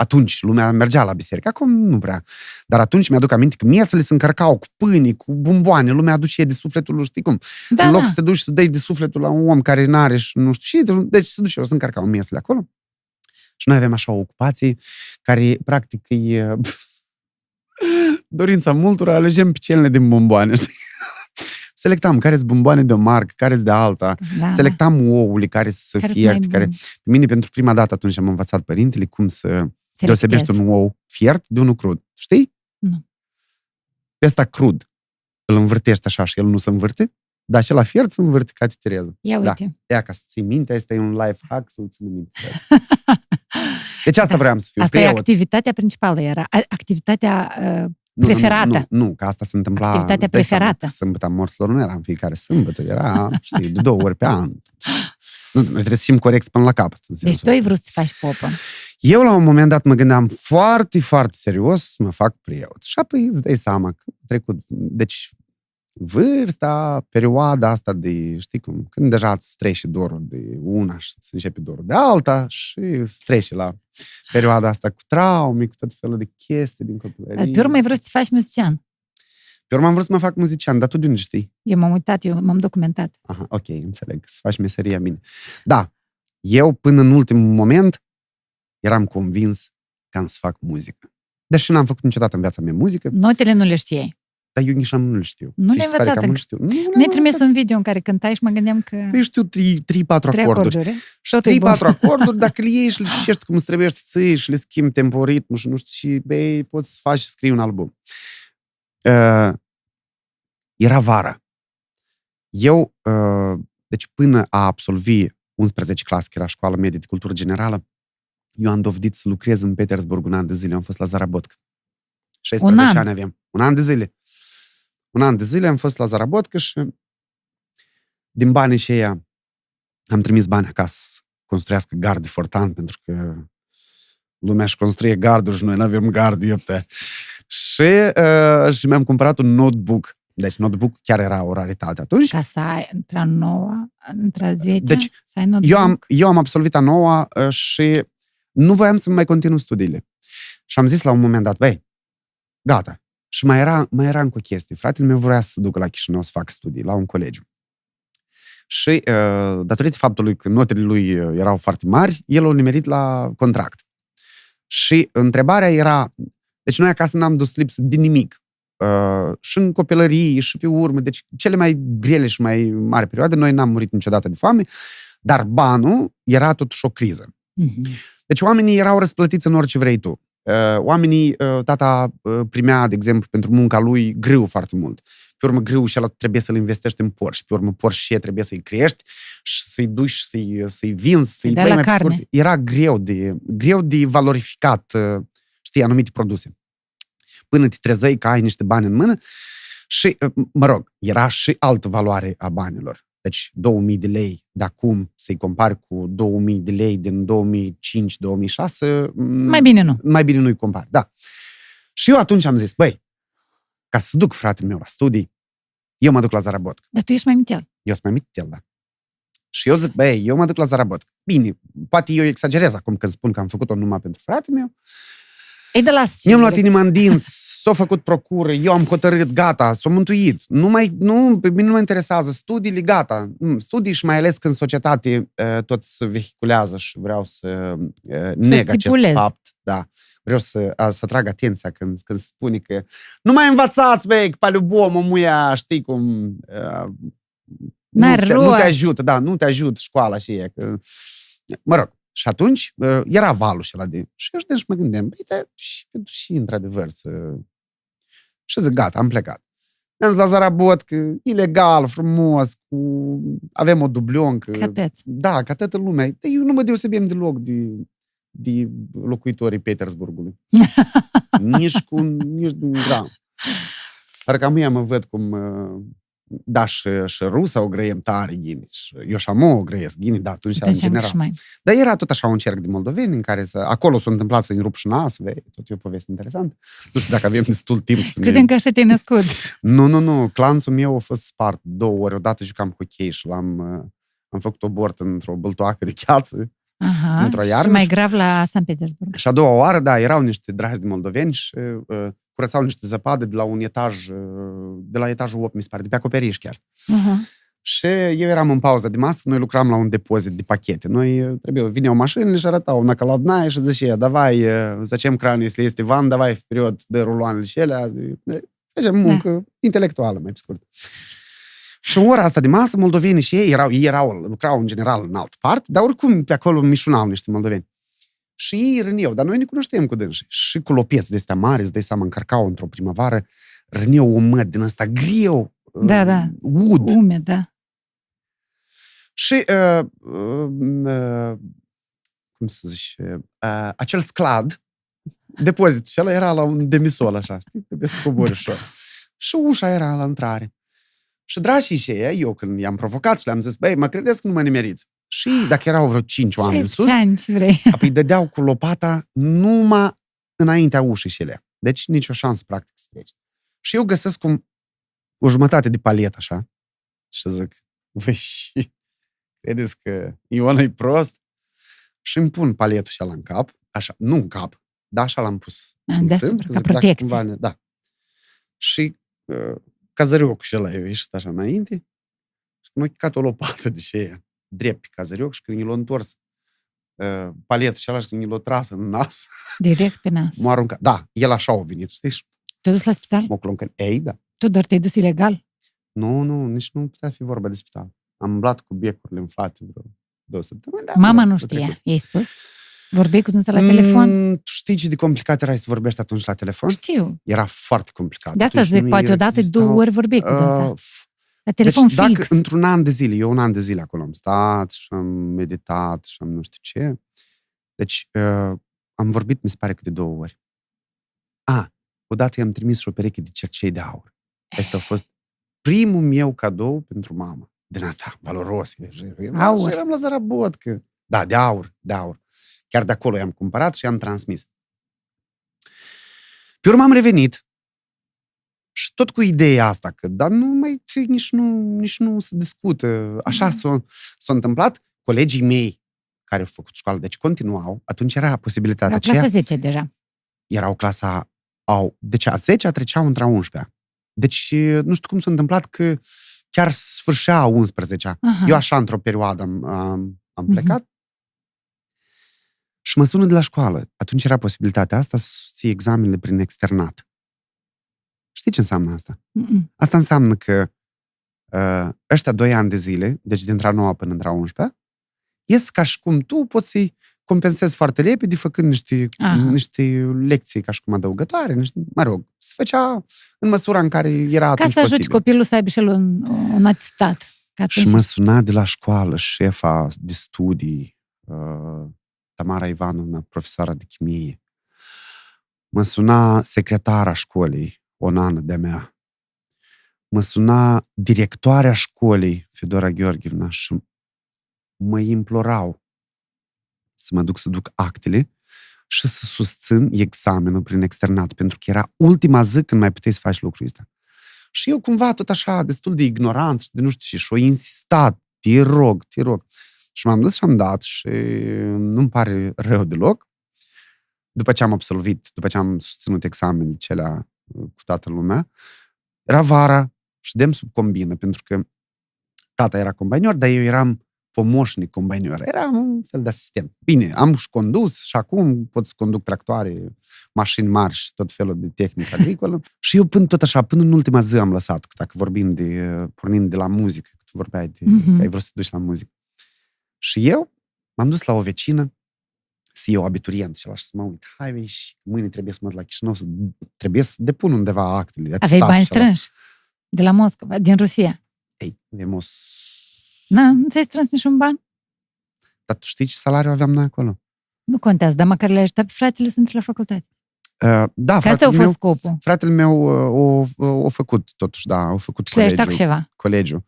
atunci lumea mergea la biserică, acum nu prea. Dar atunci mi-aduc aminte că miesele se încărcau cu pâini, cu bomboane, lumea aduce de sufletul lui, știi cum? Da, în loc da. să te duci să dai de sufletul la un om care n-are și nu știu și, deci se duce, o să încărcau miesele acolo. Și noi avem așa o ocupație care, practic, e dorința multora, alegem picelele din bomboane, știi? Selectam care sunt bomboane de o marcă, care sunt de alta. da, Selectam ouăle care să Care fie sunt mai fierte, care... Pe mine, pentru prima dată, atunci am învățat părintele cum să deosebești un ou fiert de unul crud. Știi? Nu. Pe ăsta crud îl învârtești așa și el nu se învârte, dar și la fiert se învârte ca titirezul. Ia Da. uite. Ea, ca să ții minte, este un life hack să-l ții minte. Deci asta Da. vreau să fiu Asta e preot. activitatea principală, era a- activitatea uh, Nu, nu, preferată. Nu, nu, nu, că asta se întâmpla... Activitatea îți dai seama preferată. că Sâmbăta morților nu era în fiecare sâmbătă, era, știi, de două ori pe an. Nu, noi trebuie să fim corecți până la capăt. în Deci sensul tu ai ăsta. vrut să faci popă. Eu la un moment dat mă gândeam foarte, foarte serios să mă fac preot. Și apoi îți dai seama că a trecut... Deci vârsta, perioada asta de, știi cum, când deja îți trece dorul de una și îți începe dorul de alta și îți trece la perioada asta cu traume, cu tot felul de chestii din copilărie. Pe urmă ai vrut să faci muzician. Pe urmă am vrut să mă fac muzician, dar tu de unde știi? Eu m-am uitat, eu m-am documentat. Aha, ok, înțeleg, să faci meseria bine. Da, eu până în ultimul moment eram convins că am să fac muzică. Deși n-am făcut niciodată în viața mea muzică, Notele nu le știai. dar eu nici nu-l știu. Nu Și le-ai se pare că învățat am încă. știu. Nu, nu Mi-ai le-am trimis învățat. un video în care cântai și mă gândeam că Eu știu 3-4 trei acorduri. acorduri. Și Tot e bun. 3-4 acorduri, dacă le iei și le șești cum îți trebuie să ții și le schimbi temporitmul și nu știu, și băi, poți să faci și scrii un album. Uh, era vara. Eu, uh, deci până a absolvi 11 clasă, că era școală medie de cultură generală, eu am dovedit să lucrez în Petersburg un an de zile. Am fost la Zarabotca. 16 Un an? ani aveam. Un an de zile. Un an de zile am fost la Zarabotca și din banii și ăia am trimis bani acasă să construiască gard de fortan, pentru că lumea își construie garduri și noi nu avem gard, iupte. Și, uh, și mi-am cumpărat un notebook. Deci notebook chiar era o raritate atunci. ca să ai între a noua, între a 10, Deci, să ai notebook. Eu am, eu am absolvit a noua uh, și nu voiam să mai continu studiile. Și am zis la un moment dat, băi, gata. Și mai era, mai era încă o chestie. Fratele meu vrea să se ducă la Chișinău să facă studii, la un colegiu. Și uh, datorită faptului că notele lui uh, erau foarte mari, el a nimerit la contract. Și întrebarea era, deci noi acasă n-am dus lipsă de nimic. Uh, și în copilărie, și pe urmă, deci cele mai grele și mai mari perioade, noi n-am murit niciodată de foame, dar banul era totuși o criză. Mhm. Deci oamenii erau răsplătiți în orice vrei tu. Uh, Oamenii, uh, tata uh, primea, de exemplu, pentru munca lui grâu foarte mult. Pe urmă, grâu și ăla trebuie să-l investești în porci. Pe urmă, porci și trebuie să-i crești și să-i duci, să-i, să-i vinzi, să-i dai băi la mai pe carne. scurt. Era greu de, greu de valorificat, uh, știi, anumite produse. Până te trezeai că ai niște bani în mână și, uh, mă rog, era și altă valoare a banilor. Deci 2000 de lei de acum să-i compari cu 2000 de lei din 2005-2006, Mai bine nu. mai bine nu-i compar. Da. Și eu atunci am zis, băi, ca să duc fratele meu la studii, eu mă duc la Zarabotca. Dar tu ești mai mitel. Eu sunt mai mic de el, da. Și eu zic, băi, eu mă duc la Zarabotca. Bine, poate eu exagerez acum când spun că am făcut-o numai pentru fratele meu. Ei de las. Mi-am luat inima în dinți, s-a făcut procură, eu am hotărât, gata, s-a mântuit. Nu mai, nu, pe mine nu mă interesează. Studiile, gata. Mm, Studii și mai ales când societate uh, tot se vehiculează și vreau să uh, neg acest stipulezi. fapt. Da. Vreau să, a, să atrag atenția când, când spune că nu mai învățați, băi, că pe любому muia, știi cum... Uh, nu N-are te, nu te rost. ajută, da, nu te ajută școala și e, că Mă rog, și atunci uh, era valul și ăla de... Și eu și mă gândeam, băi, dar și pentru și, într-adevăr, să... Și zic, gata, am plecat. Ne-am zis la Zarabot că ilegal, frumos, cu... avem o dublioncă. Cateți. Da, ca toată lumea. Dar eu nu mă deosebim deloc de, de locuitorii Petersburgului. nici cu nici un gram. Parcă am mă văd cum uh, da, și, și rusa o grăiem tare ghini. Și eu și am o grăiesc ghini, dar atunci, Atunci în general. și mai. Dar era tot așa un cerc de moldoveni în care să, acolo s-a întâmplat să-i rup și nasul, vei, tot e o poveste interesantă. Nu știu dacă avem destul timp să Credem că așa te-ai născut. Nu, nu, nu, clanțul meu a fost spart două ori. Odată jucam hockey și l-am, uh, am făcut abort într-o băltoacă de cheață. Aha. Într-o și iarnă mai și- grav la San Petersburg. Și a doua oară, da, erau niște dragi de moldoveni și uh, curățau niște zăpadă de la un etaj, uh, de la etajul 8, mi se pare, de pe acoperiș chiar. Aha. Și eu eram în pauză de masă, noi lucram la un depozit de pachete. Noi uh, trebuie, vineau mașinile și arătau накладная și zicea, давай, uh, zicem cran, если este van, давай вперед de ruloanele și alea. Facem muncă da. intelectuală, mai pe scurt. Și în ora asta de masă, moldovenii și ei erau, ei erau, lucrau în general în altă parte, dar oricum pe acolo mișunau niște moldoveni. Și ei râneau, dar noi ne cunoșteam cu dânsii. Și cu lopeți de astea mari, îți dai seama, încarcau într-o primăvară, râneau un măd din ăsta greu, Da, da. ud. Umed, da. Și, uh, uh, uh, cum să zici, uh, acel sclad, depozitul și ăla era la un demisol, așa, știi? Trebuie să cobori ușor. Și ușa era la intrare. Și dragii și ei, eu când i-am provocat și le-am zis, băi, mă credeți că nu mă nimeriți? Și ei, dacă erau vreo cinci oameni în sus, 16 ani ce vrei. apoi îi dădeau cu lopata numai înaintea ușii și ele. Deci nicio șansă, practic, să treci. Și eu găsesc cum o jumătate de palet, așa, și zic, voi și credeți că Ion e prost? Și îmi pun paletul și în cap, așa, nu în cap, dar așa l-am pus. Ah, simțând, deasupra, ca zic, dacă protecție. cumva ne- da. Și uh, cazăriocul și ăla e ieșit așa înainte și când a chicat o lopată de ce e drept pe cazărioc și când i l-a întors uh, paletul și ăla și când i l-a tras în nas, Direct pe nas. m-a aruncat. Da, el așa a venit, știi? Și Te-ai dus la spital? m-a cloncat. Ei, da. Tu doar te-ai dus ilegal? Nu, nu, nici nu putea fi vorba de spital. Am umblat cu becurile inflate vreo două săptămâni. Da, Mama mă, nu a știa. trecut. I-ai spus? Vorbeai cu dânsa la telefon? Mm, tu știi ce de complicat era să vorbești atunci la telefon? Știu. Era foarte complicat. De asta Atunci zic, nu poate odată, existau- două ori vorbeai cu dânsa. Uh, La telefon deci, fix. dacă într-un an de zile, eu un an de zile acolo am stat și am meditat și am nu știu ce, deci uh, am vorbit, mi se pare că de două ori. A, odată i-am trimis și o pereche de cercei de aur. Asta a fost primul meu cadou pentru mama. Din asta, valoros. Aur. Și eram la Zarabotcă. Da, de aur, de aur. Chiar de acolo i-am cumpărat și i-am transmis. Pe urmă am revenit și tot cu ideea asta, că dar nu mai, nici nu, nici nu se discută. Așa Mhm. s-a, s-a întâmplat. Colegii mei care au făcut școală, deci continuau, atunci era posibilitatea La aceea, clasa 10 deja. erau clasa, au, deci a 10 treceau între a 11 Deci nu știu cum s-a întâmplat că chiar sfârșea a 11 Aha. Eu așa, într-o perioadă, am, am, am Mhm. plecat și mă sună de la școală. Atunci era posibilitatea asta să susții examenele prin externat. Știi ce înseamnă asta? Mm-mm. Asta înseamnă că uh, ăștia doi ani de zile, deci dintre a 9 până între a 11 ies ca și cum tu poți să-i compensezi foarte repede făcând niște, Aha. niște lecții ca și cum adăugătoare, niște, mă rog, se făcea în măsura în care era Ca atunci să ajuți posibil. copilul să aibă și el un, un atistat. Că Și atunci... mă suna de la școală șefa de studii, uh, Tamara Ivanovna, profesoara de chimie. Mă suna secretara școlii, o nană de-a mea. Mă suna directoarea școlii, Fedora Gheorghevna, și mă implorau să mă duc să duc actele și să susțin examenul prin externat, pentru că era ultima zi când mai puteai să faci lucrul ăsta. Și eu cumva tot așa, destul de ignorant și de nu știu ce, și o insistat, te rog, te rog. Și m-am dus și am dat și nu-mi pare rău deloc. După ce am absolvit, după ce am susținut examenele celea uh, cu toată lumea, era vara și dem sub combină, pentru că tata era combainior, dar eu eram pomoșnic combainior. Era un fel de asistent. Bine, am și condus și acum pot să conduc tractoare, mașini mari și tot felul de tehnică agricolă. și eu până tot așa, până în ultima zi am lăsat, că dacă vorbim de, pornind de la muzică, că tu vorbeai de, Mhm. că ai vrut să te duci la muzică. Și eu m-am dus la o vecină să iau abiturient și să mă uit. Hai, vei, și mâine trebuie să mă duc la Chișinău, să, trebuie să depun undeva actele. Aveai atestatele bani și ala. strânși? De la Moscova, din Rusia. Ei, avem o... s- Na, nu ți-ai strâns niciun ban? Dar tu știi ce salariu aveam noi acolo? Nu contează, dar măcar le-ai ajutat pe fratele să intre la facultate. Uh, da, Că asta a fratele fost meu, scopul. fratele meu uh, o, o, o făcut, totuși, da, au făcut Și le-ai ajutat cu colegiul. ceva. colegiul.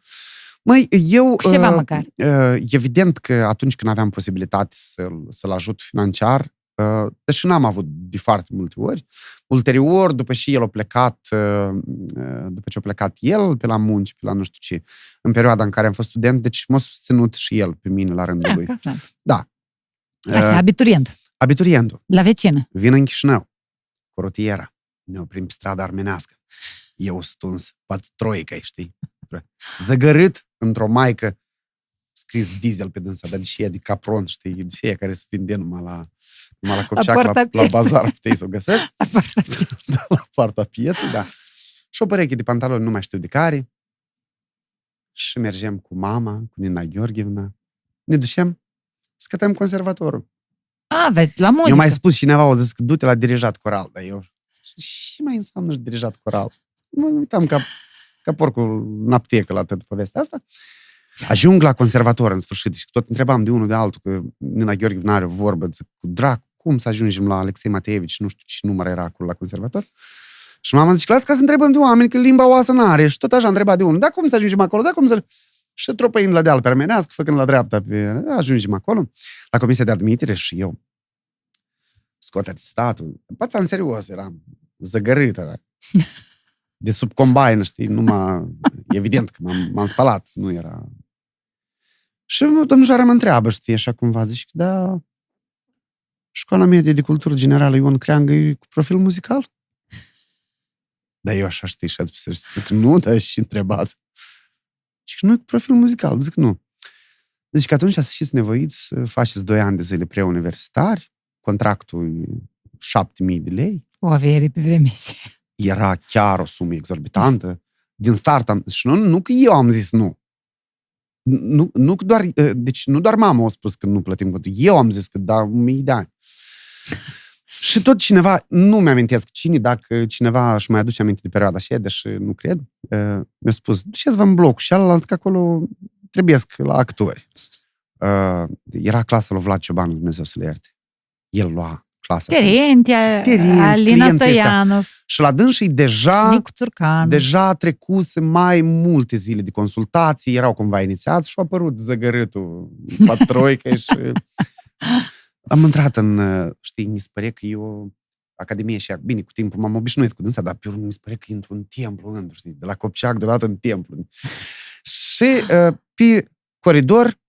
Măi, eu... Cu ceva uh, măcar. Uh, evident că atunci când aveam posibilitate să-l, să-l ajut financiar, uh, deși n-am avut de foarte multe ori, ulterior, după și el a plecat, uh, uh, după ce a plecat el pe la munci, pe la nu știu ce, în perioada în care am fost student, deci m-a susținut și el pe mine la rândul Da, lui. ca frate. Uh, Așa, abiturient. abiturientul, La vecină. vin în Chișinău, cu rotiera, ne oprim pe strada armenească. Eu stuns, pat troica, știi? Zăgărât într-o maică, scris diesel pe dânsa, dar deși e de capron, știi, deși e care se vinde numai la, numai la copșac, la, poarta la pieței. bazar, puteai să o găsești. da, la poarta pieței, da. Și o pereche de pantaloni, nu mai știu de care. Și mergem cu mama, cu Nina Gheorghevna. Ne ducem, scătăm conservatorul. A, vezi, la muzică. Eu mai spus cineva, au zis că du-te la dirijat coral, dar eu... Și mai înseamnă și dirijat coral? Mă uitam ca, ca porcul în aptecă la toată povestea asta. Ajung la conservator în sfârșit și tot întrebam de unul de altul că Nina Gheorghe nu are o vorbă, zic, cu dracu, cum să ajungem la Alexei Mateevici, nu știu ce număr era acolo la conservator. Și mama zice, las ca să întrebăm de oameni, că limba oasă n-are. Și tot așa întreba de unul, da, cum să ajungem acolo, da, cum să... Și tropăind la deal pe armenească, făcând la dreapta, pe... da, ajungem acolo. La comisia de admitere și eu scot atestatul. Pața în serios, eram zăgărit, era. De sub combine, știi, numai, evident că m-am, m-am spălat, nu era... Și domnișoara mă întreabă, știi, așa cumva, zici, da, școala medie de cultură generală Ion Creangă e cu profil muzical? Dar eu așa, știi, și atunci zic, nu, dar și întrebați. Și că nu e cu profil muzical, zic, nu. Deci că atunci să fiți nevoiți să faceți 2 ani de zile preuniversitari, contractul e 7.000 de lei, O avere pe vremea aceea. Era chiar o sumă exorbitantă. Din start am, și nu, nu că eu am zis nu. Nu, nu că doar, deci nu doar mama a spus că nu plătim contul. Eu am zis că da, mii de ani. Și tot cineva, nu mi-amintesc cine, dacă cineva își mai aduce aminte de perioada aceea, deși nu cred, uh, mi-a spus, duceți-vă în bloc și alălalt că acolo trebuiesc la actori. Uh, era clasa lui Vlad Cioban, Dumnezeu să le ierte. El lua clasa. atunci. Terentia, Terent, Alina clienții ăștia. Stoianov, Și la dânsii deja, Nicu Țurcan. deja trecuse mai multe zile de consultații, erau cumva inițiați și a apărut zăgărâtul patroică și am intrat în, uh, știi, mi se pare că eu Academie și bine, cu timpul m-am obișnuit cu dânsa, dar pe urmă mi se pare că intru în templu, în, știi, de la Copceac deodată în templu. Și uh, pe coridor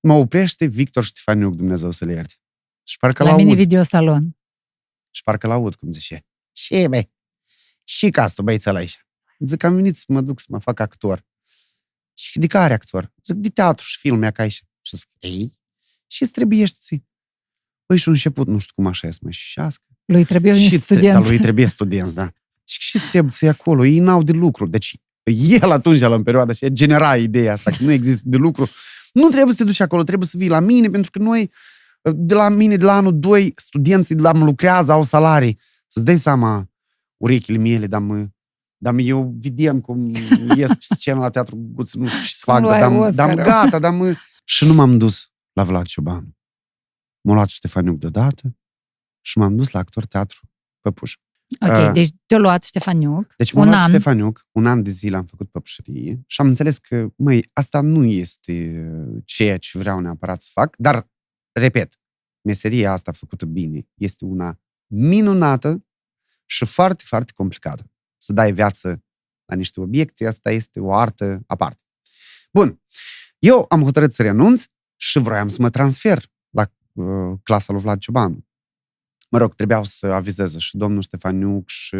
mă oprește Victor Ștefaniuc, Dumnezeu să le ierte. Și parcă la la mine aud. videosalon. Și parcă l-aud cum zice. Și, băi, și castul băiețel aici. Zic, am venit să mă duc să mă fac actor. Și de care actor? Zic, de teatru și filme ca aici. Și zic, ei, și îți trebuie ție. Păi și un început, nu știu cum așa e să mă șească. Lui trebuie Și un îți tre- dar student. lui trebuie studenți, da. Și și îți trebuie să acolo, ei n-au de lucru. Deci el atunci, la în perioada și genera ideea asta, că nu există de lucru. Nu trebuie să te duci acolo, trebuie să vii la mine, pentru că noi, de la mine, de la anul 2, studenții de la mă lucrează, au salarii. Să-ți dai seama, urechile mele, dar mă, dar eu vedem cum ies pe scenă la teatru Guț, nu știu ce să fac, Nu dar, ai dar, dar Oscar-ul. gata, dar mă... Și nu m-am dus la Vlad Cioban. M-a luat Ștefaniuc deodată și m-am dus la actor teatru Păpuș. Ok, Uh, deci te-a luat Ștefaniuc. Deci m-a un luat an. Ștefaniuc, un an de zile am făcut păpușărie și am înțeles că, măi, asta nu este ceea ce vreau neapărat să fac, dar, repet, meseria asta făcută bine este una minunată și foarte, foarte complicată. Să dai viață la niște obiecte, asta este o artă aparte. Bun, eu am hotărât să renunț și vroiam să mă transfer la uh, clasa lui Vlad Ciobanu. Mă rog, trebuiau să avizeze și domnul Ștefaniuc și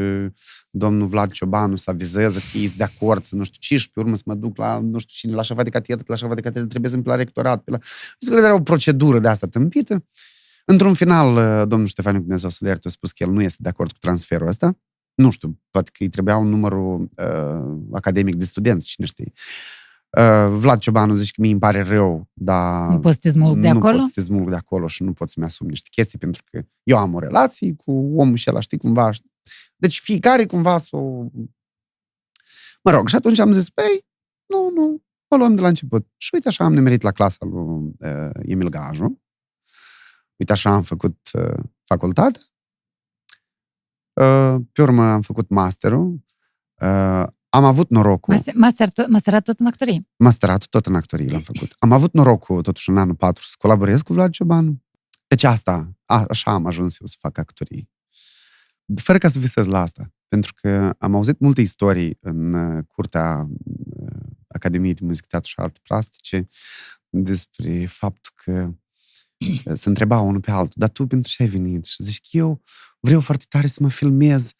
domnul Vlad Ciobanu să avizeze că ei sunt de acord, să nu știu ce, și pe urmă să mă duc la nu știu cine, la șefa de catedră, că la șefa de catedră trebuie să la rectorat. Pe la... Zic că era o procedură de asta tâmpită. Într-un final, uh, domnul Ștefaniuc, Dumnezeu să le ierte, a spus că el nu este de acord cu transferul ăsta. Nu știu, poate că îi trebuia un numărul uh, academic de studenți, cine știe. Uh, Vlad Ciobanu zice că mie îmi pare rău, dar Nu poți să te smulg de nu acolo? pot să te smulg de acolo și nu pot să-mi asum niște chestii pentru că eu am o relație cu omul și ăla, știi, cumva. știi? Deci fiecare cumva să o... Mă rog, și atunci am zis, păi, nu, nu, o luăm de la început. Și uite așa am nimerit la clasa lui uh, Emil Gaju. Uite așa am făcut uh, facultatea. Uh, pe urmă am făcut masterul. Uh, am avut norocul... Master, master, tot, masterat tot în actorie. Masteratul tot în actorie l-am făcut. Am avut norocul, totuși, în anul 4 să colaborez cu Vlad Ciobanu. Deci asta, a, așa am ajuns eu să fac actorie. Fără ca să visez la asta. Pentru că am auzit multe istorii în uh, curtea uh, Academiei de Muzică, Teatru și Arte Plastice despre faptul că uh, se întreba unul pe altul, dar tu pentru ce ai venit? Și zici că eu vreau foarte tare să mă filmez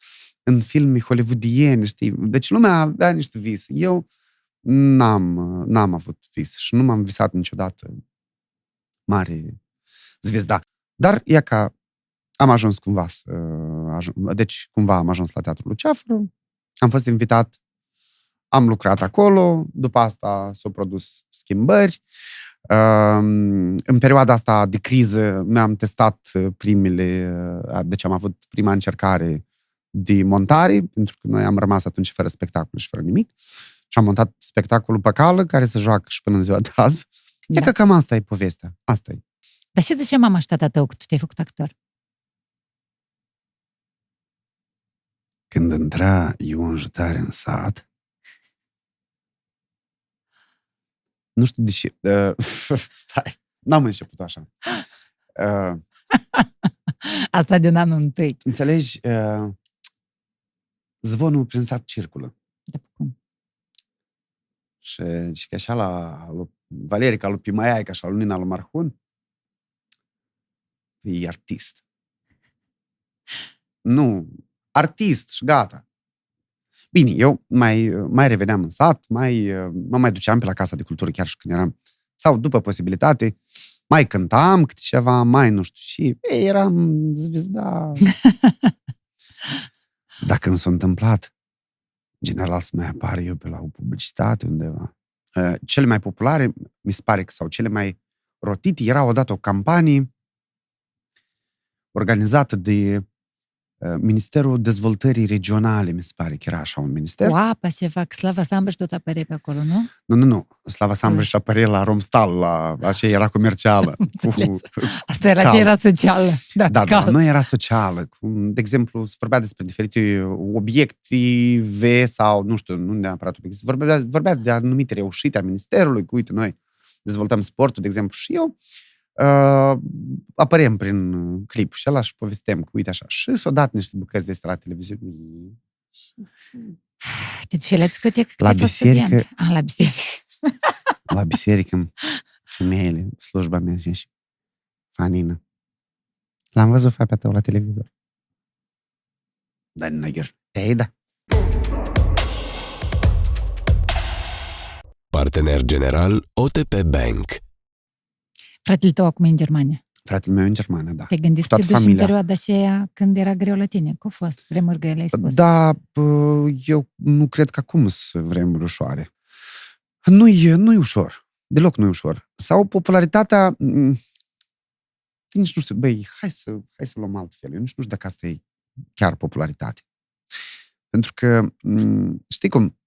în filme hollywoodiene, știi? Deci lumea avea niște vis. Eu n-am, n-am avut vis și nu m-am visat niciodată mare zvezda. Dar e ca am ajuns cumva să, ajung, deci cumva am ajuns la Teatrul Luceafăru, am fost invitat, am lucrat acolo, după asta s-au produs schimbări. Um, În perioada asta de criză mi-am testat primele, deci am avut prima încercare de montare, pentru că noi am rămas atunci fără spectacol și fără nimic. Și am montat spectacolul pe cală, care se joacă și până în ziua de azi. Da. E Da. că cam asta e povestea. Asta e. Dar ce zice mama și tata tău că tu te-ai făcut actor? Când intra Ion Jutare în sat, nu știu de ce, uh, stai, n-am început așa. Uh, Asta din anul întâi. înțelegi, uh, zvonul prin sat circulă. De pe cum? Și, și că așa la lui Valerica, lui Pimaiaica și la lui Nina lui Marhun, e artist. Nu, artist și gata. Bine, eu mai, mai reveneam în sat, mai, mă mai duceam pe la Casa de Cultură chiar și când eram, sau după posibilitate, mai cântam câte ceva, mai nu știu și, ei, eram zvezda. Dar când s-a întâmplat, general să mai apar eu pe la o publicitate undeva. Uh, Cele mai populare, mi se pare că, sau cele mai rotite, era odată o campanie organizată de uh, Ministerul Dezvoltării Regionale, mi se pare că era așa un minister. Cu apa ceva, că Slava Sambăș tot apare pe acolo, nu? Nu, nu, nu. Slava Sambra și apărea la Romstal, la așa era comercială. cu, Înțeles. Asta era Cal. că era socială. Da, da, da, cal. nu era socială. Cum, De exemplu, se vorbea despre diferite obiective sau, nu știu, nu neapărat obiective, se vorbea, vorbea de anumite reușite a ministerului, că uite, noi dezvoltăm sportul, de exemplu, și eu uh, apărem prin clip și ăla și povestem că uite așa. Și s-au dat niște bucăți de astea la televiziune. Deci el ați cât e că La ai fost biserică- student. Ah, la biserică. La biserică, femeile, slujba mea și fanină. L-am văzut fapea tău la televizor. Da, năgher. Ei, da. Partener general OTP Bank. Fratele tău acum e în Germania. Fratele meu în Germania, da. Te gândiți să Toată te duci în familia. perioada aceea când era greu la tine? Că a fost vremuri grele, ai spus. Da, bă, eu nu cred că acum sunt vremuri ușoare. Nu e, nu e ușor. Deloc nu e ușor. Sau popularitatea... m, Nici nu știu, băi, hai să, hai să luăm altfel. Eu nici nu știu dacă asta e chiar popularitate. Pentru că, m, știi cum,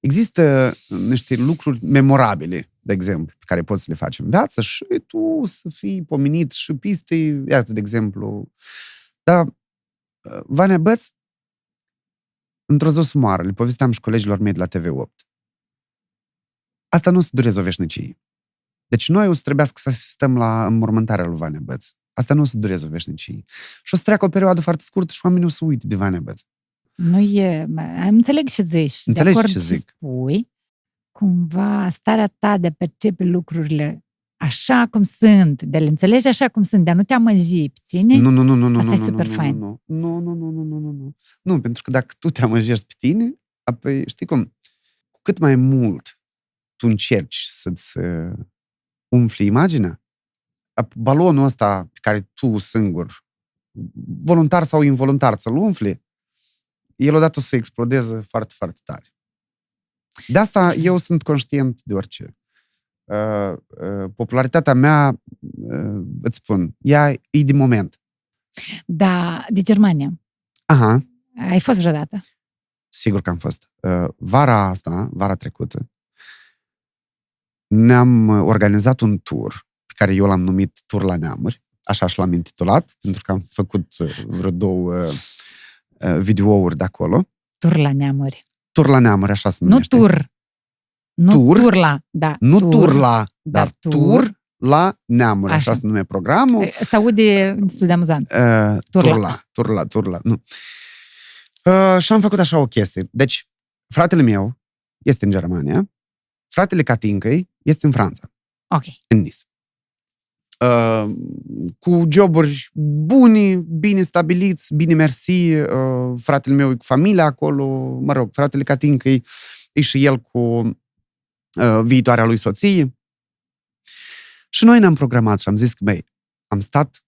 există niște lucruri memorabile, de exemplu, pe care poți să le faci în viață și tu să fii pomenit și piste, iată, de exemplu. Dar uh, Vania Băț, într-o zi o să moară, le povesteam și colegilor mei de la TV8. Asta nu o să dureze o veșnicie. Deci noi o să trebuiască să asistăm la înmormântarea lui Vania Băț. Asta nu o să dureze o veșnicie. Și o să treacă o perioadă foarte scurtă și oamenii o să uite de Vania Băț. Nu e... Am înțeleg ce zici. Înțelegi de acord ce ce zic. spui. Cumva starea ta de a percepe lucrurile așa cum sunt, de a le înțelegi așa cum sunt, de a nu te amăji pe tine. Nu, nu, nu, nu, nu, Asta nu, e nu, super nu, fain. Nu, nu, nu, nu, nu, nu, nu, nu. Nu, pentru că dacă tu te amăjești pe tine, apoi, știi cum, cu cât mai mult tu încerci să-ți uh, umfli imaginea, ap- balonul ăsta pe care tu singur, voluntar sau involuntar, să-l umfli, el odată o să explodeze foarte, foarte tare. De asta eu sunt conștient de orice. Uh, uh, popularitatea mea, uh, îți spun, ea e de moment. Da, de Germania. Aha, Ai fost vreodată? sigur că am fost. Uh, vara asta, vara trecută, ne-am uh, organizat un tur pe care eu l-am numit Tur la Neamuri, așa și l-am intitulat, pentru că am făcut uh, vreo două uh, uh, videouri de acolo. Tur la neamuri. Tur la Neamuri, așa se Nu numește. tur. Nu Tur? turla, da. Nu tur, la, dar, dar tur. tur la Neamuri, așa, Așa. se numește programul. Se aude destul de amuzant. Uh, Turla. turla, turla, turla, nu. Uh, și am făcut așa o chestie. Deci, fratele meu este în Germania, fratele Catincăi este în Franța, Ok. în Nice. Uh, cu joburi buni, bine stabiliți, bine mersi. Uh, fratele meu e cu familia acolo, mă rog, fratele Catincăi e și el cu uh, viitoarea lui soție. Și noi ne-am programat și am zis că, băi, am stat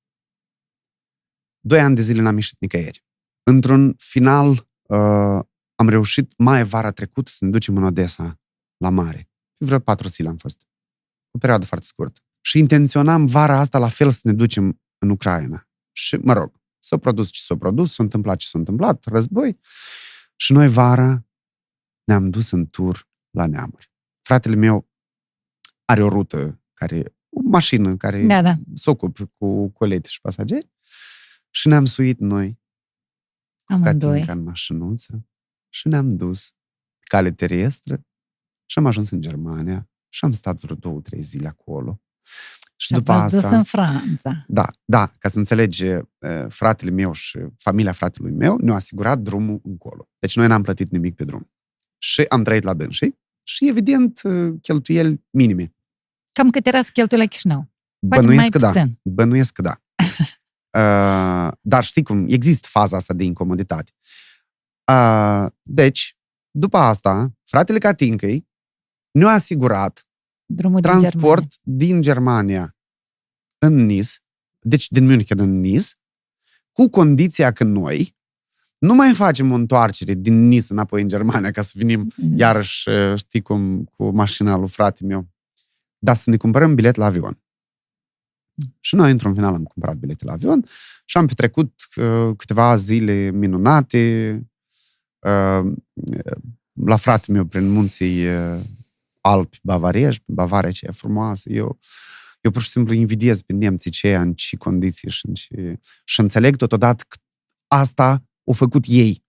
doi ani de zile n-am ieșit nicăieri. Într-un final uh, am reușit mai vara trecută să ne ducem în Odessa, la mare. Vreo patru zile am fost. O perioadă foarte scurtă. Și intenționam vara asta la fel să ne ducem în Ucraina. Și, mă rog, s-a produs ce s-a produs, s-a întâmplat ce s-a întâmplat, război. Și noi vara ne-am dus în tur la neamuri. Fratele meu are o rută care, o mașină care Da, da. se ocupă cu colete și pasageri și ne-am suit noi Amândoi. Catinca în mașinuță și ne-am dus pe cale terestră și am ajuns în Germania și am stat vreo două, trei zile acolo. Și, Și după v-ați asta... dus în Franța. Da, da, ca să înțelegi, eh, fratele meu și familia fratelui meu ne-au asigurat drumul încolo. Deci noi n-am plătit nimic pe drum. Și am trăit la dânsii și, evident, eh, cheltuieli minime. Cam cât era să cheltui la Chișinău? Poate Bănuiesc mai că da. puțin. Bănuiesc că da. Uh, dar știi cum, există faza asta de incomoditate. Uh, deci, după asta, fratele Catincăi ne-a asigurat Drumul din transport din Germania în Nice, deci din München în Nice, cu condiția că noi nu mai facem o întoarcere din Nice înapoi în Germania ca să venim Germania. iarăși, uh, știi cum, cu mașina lui frate meu, dar să ne cumpărăm bilet la avion. Și noi, într-un final, am cumpărat bilete la avion și am petrecut uh, câteva zile minunate uh, la frate meu prin munții uh, Alpi bavariești, Bavaria ce e frumoasă. Eu, eu pur și simplu invidiez pe nemții ce în ce condiții și, în ce... și înțeleg totodată că asta au făcut ei.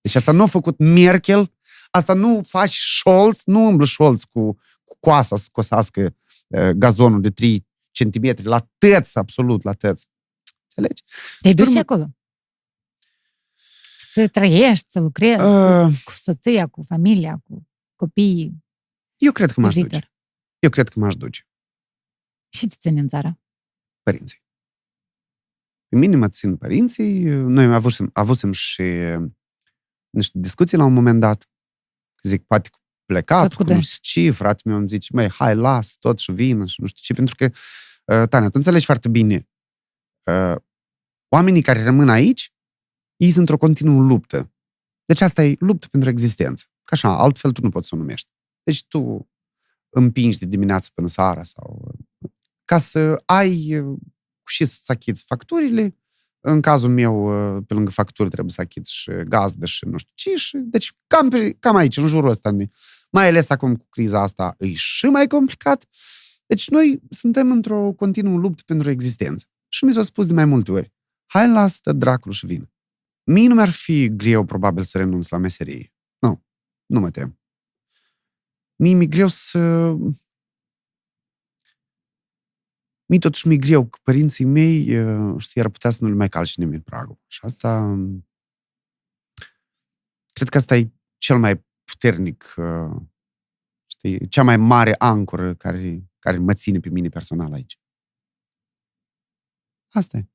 Deci asta nu a făcut Merkel, asta nu faci Scholz, nu umblă Scholz cu, cu coasa să cosească uh, gazonul de 3 centimetri, la tăț, absolut, la tăț. Înțelegi? Te-ai dus Urmă- și acolo? Să trăiești, să lucrezi, Uh, cu soția, cu familia, cu copiii, eu cred că cu m-aș duce. Victor. Eu cred că m-aș duce. Și te ține în țară. părinții. Pe mine mă țin părinții. Noi avusem, avusem și niște discuții la un moment dat. Zic, poate cu plecat, Tot cu cu nu dânsi. știu ce, frate meu îmi zice, măi, hai, las tot și vină și nu știu ce, pentru că, uh, Tania, tu înțelegi foarte bine, uh, oamenii care rămân aici, ei sunt într-o continuă luptă. Deci asta e luptă pentru existență. Ca așa, altfel tu nu poți să o numești. Deci tu împingi de dimineață până seara sau ca să ai uh, și să-ți achiți facturile. În cazul meu, uh, pe lângă facturi, trebuie să achiți și gazdă și nu știu ce. Și, deci cam, pe, cam aici, în jurul ăsta. ne- Mai ales acum cu criza asta, e și mai complicat. Deci noi suntem într-o continuă luptă pentru existență. Și mi s-a spus de mai multe ori, hai lasă dracul și vin. Mie nu mi-ar fi greu probabil să renunț la meserie. Nu, nu mă tem. Mie mi-e greu să Mie totuși mi-e greu că părinții mei, uh, știi, ar putea să nu le mai calci nimeni pragul. Și asta, um, cred că asta e cel mai puternic, uh, știi, cea mai mare ancoră care, care mă ține pe mine personal aici. Asta e.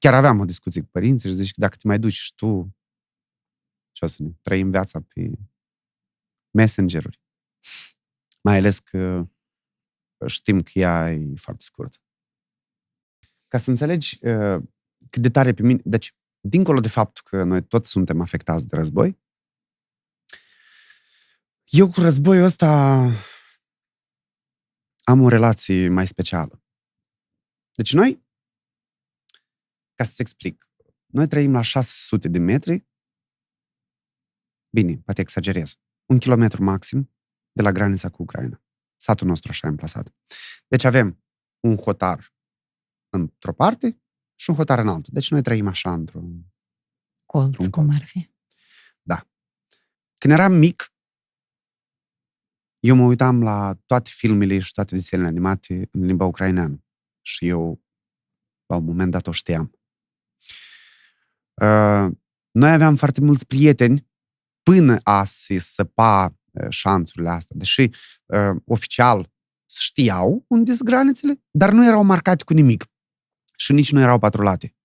Chiar aveam o discuție cu părinții și zici că dacă te mai duci și tu, ce o să ne trăim viața pe messengeruri. Mai ales că știm că ea e foarte scurt. Ca să înțelegi uh, cât de tare pe mine... Deci, dincolo de faptul că noi toți suntem afectați de război, Eu cu războiul ăsta am o relație mai specială. Deci noi, ca să-ți explic, noi trăim la 600 de metri, bine, poate exagerez, un kilometru maxim de la granița cu Ucraina. Satul nostru așa e amplasat. Deci avem un hotar într-o parte și un hotar în altul. Deci noi trăim așa într-un... Colț, Un cum colț. ar fi. Când eram mic, eu mă uitam la toate filmele și toate desenele animate în limba ucraineană. Și eu, la un moment dat, o știam. Uh, noi aveam foarte mulți prieteni până a se săpa uh, șanțurile astea. Deși uh, oficial știau unde sunt granițele, dar nu erau marcate cu nimic. Și nici nu erau patrulate.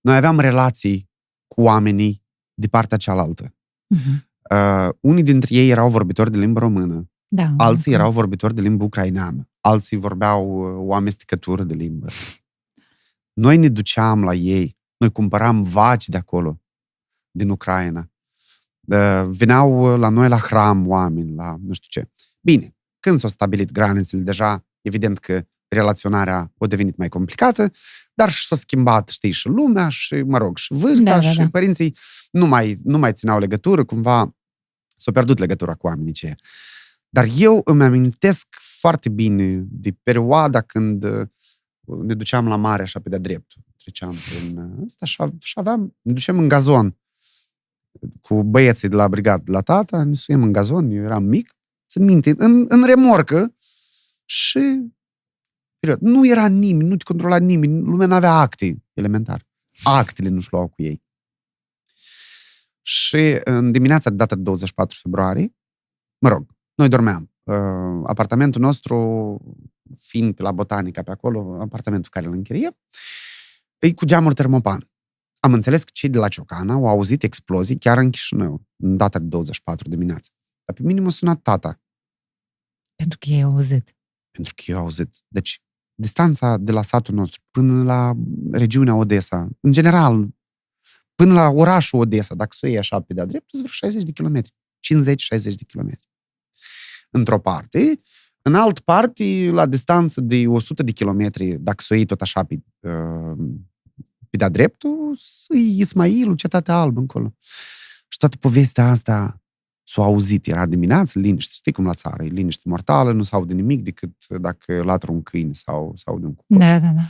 Noi aveam relații cu oamenii de partea cealaltă. Mhm. Uh, unii dintre ei erau vorbitori de limbă română, Da. alții erau vorbitori de limbă ucraineană, alții vorbeau uh, o amestecătură de limbă. Noi ne duceam la ei, noi cumpăram vaci de acolo, din Ucraina. Uh, Veneau la noi la hram oameni, la nu știu ce. Bine, când s-au stabilit granițele, deja evident că relaționarea a devenit mai complicată, dar și s-a schimbat, știi, și lumea, și, mă rog, și vârsta, Da, da, și da. părinții nu mai, nu mai țineau legătură, cumva s-a pierdut legătura cu oamenii aceia. Dar eu îmi amintesc foarte bine de perioada când uh, ne duceam la mare așa pe de-a dreptul. Treceam prin uh, ăsta și, a- și aveam, ne duceam în gazon cu băieții de la brigadă de la tata, ne suiem în gazon, eu eram mic, țin minte, în, în remorcă și period. Nu era nimeni, nu te controla nimeni, lumea nu avea acte, elementar. Actele nu-și luau cu ei. Și în dimineața de data de 24 februarie, mă rog, noi dormeam. Uh, apartamentul nostru, fiind pe la Botanica pe acolo, apartamentul care îl închirie, e cu geamuri termopan. Am înțeles că cei de la Ciocana au auzit explozii chiar în Chișinău, în data de 24 dimineața. Dar pe mine m-a sunat tata, Pentru că ei au auzit. pentru că eu au auzit. Deci, distanța de la satul nostru până la regiunea Odessa, în general, până la orașul Odessa, dacă să o iei așa pe de-a dreptul, sunt vreo 60 de kilometri. 50-60 de kilometri. Într-o parte, în alt parte, la distanță de 100 de kilometri, dacă să o iei tot așa pe, uh, pe de-a dreptul, să Ismailul, cetatea albă încolo. Și toată povestea asta s-a auzit, era dimineață, liniște, știi cum la țară, e liniște mortală, nu se aude nimic decât dacă latră un câine sau se aude un cucoș. Da, da, da.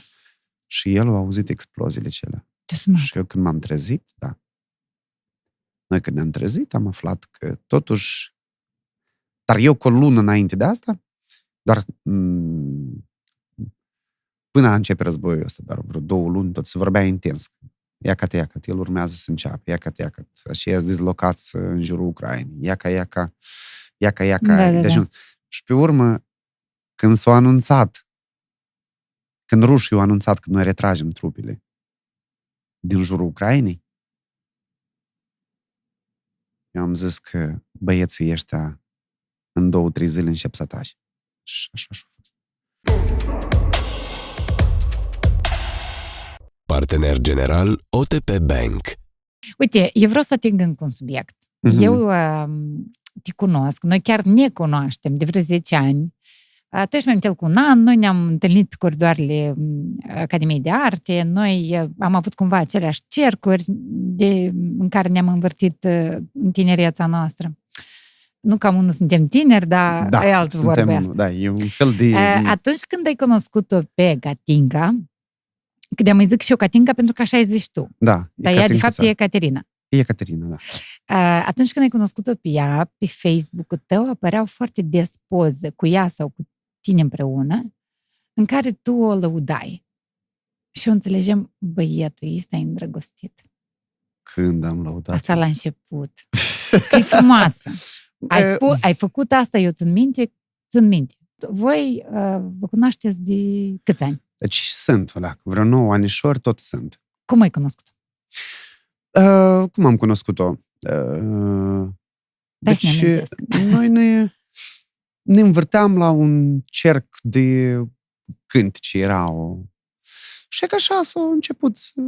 Și el a auzit exploziile cele. Ce sunat? Și eu când m-am trezit, da. Noi când ne-am trezit, am aflat că totuși... Dar eu cu o lună înainte de asta, doar m- până a începe războiul ăsta, dar vreo două luni, tot se vorbea intens. Iacat, iacat, el urmează să înceapă, iacat, iacat. Și e dizlocați în jurul Ucrainei. Iaca, iaca, iaca, iaca. Da, da, de da. ajuns. Și pe urmă, când s-a anunțat, când rușii au anunțat că noi retragem trupele din jurul Ucrainei, eu am zis că băieții ăștia în două, trei zile încep să atace. Și așa și-a fost. Partener general OTP Bank. Uite, eu vreau să ating încă un subiect. Mhm. Eu uh, te cunosc, noi chiar ne cunoaștem de vreo 10 ani. Uh, tu ești mai mult cu un an, noi ne-am întâlnit pe coridoarele um, Academiei de Arte, noi uh, am avut cumva aceleași cercuri de, în care ne-am învârtit uh, în tinereța noastră. Nu că nu suntem tineri, dar da, e altă vorbă asta. da, e un fel de... Uh, Atunci când ai cunoscut-o pe Gatinga, că de-am îi zic și eu Catinga pentru că așa ai zis tu, da, dar ea de fapt Catincuța. e Caterina. E Caterina, da. Uh, atunci când ai cunoscut-o pe ea, pe Facebook-ul tău apăreau foarte des poze cu ea sau cu tine împreună, în care tu o lăudai. Și eu înțelegem, băietul ăsta e îndrăgostit. Când am lăudat. Asta la început. Că e frumoasă. Ai, Eh, spu- ai făcut asta, eu țin minte, țin minte. Voi uh, vă cunoașteți de câți ani? Deci sunt, ăla, vreo 9 anișori tot sunt. Cum ai cunoscut? Uh, cum am cunoscut-o? Uh, Dai să ne deci, amintesc. noi ne, ne învârteam la un cerc de cântece erau. Și că așa s-au început să,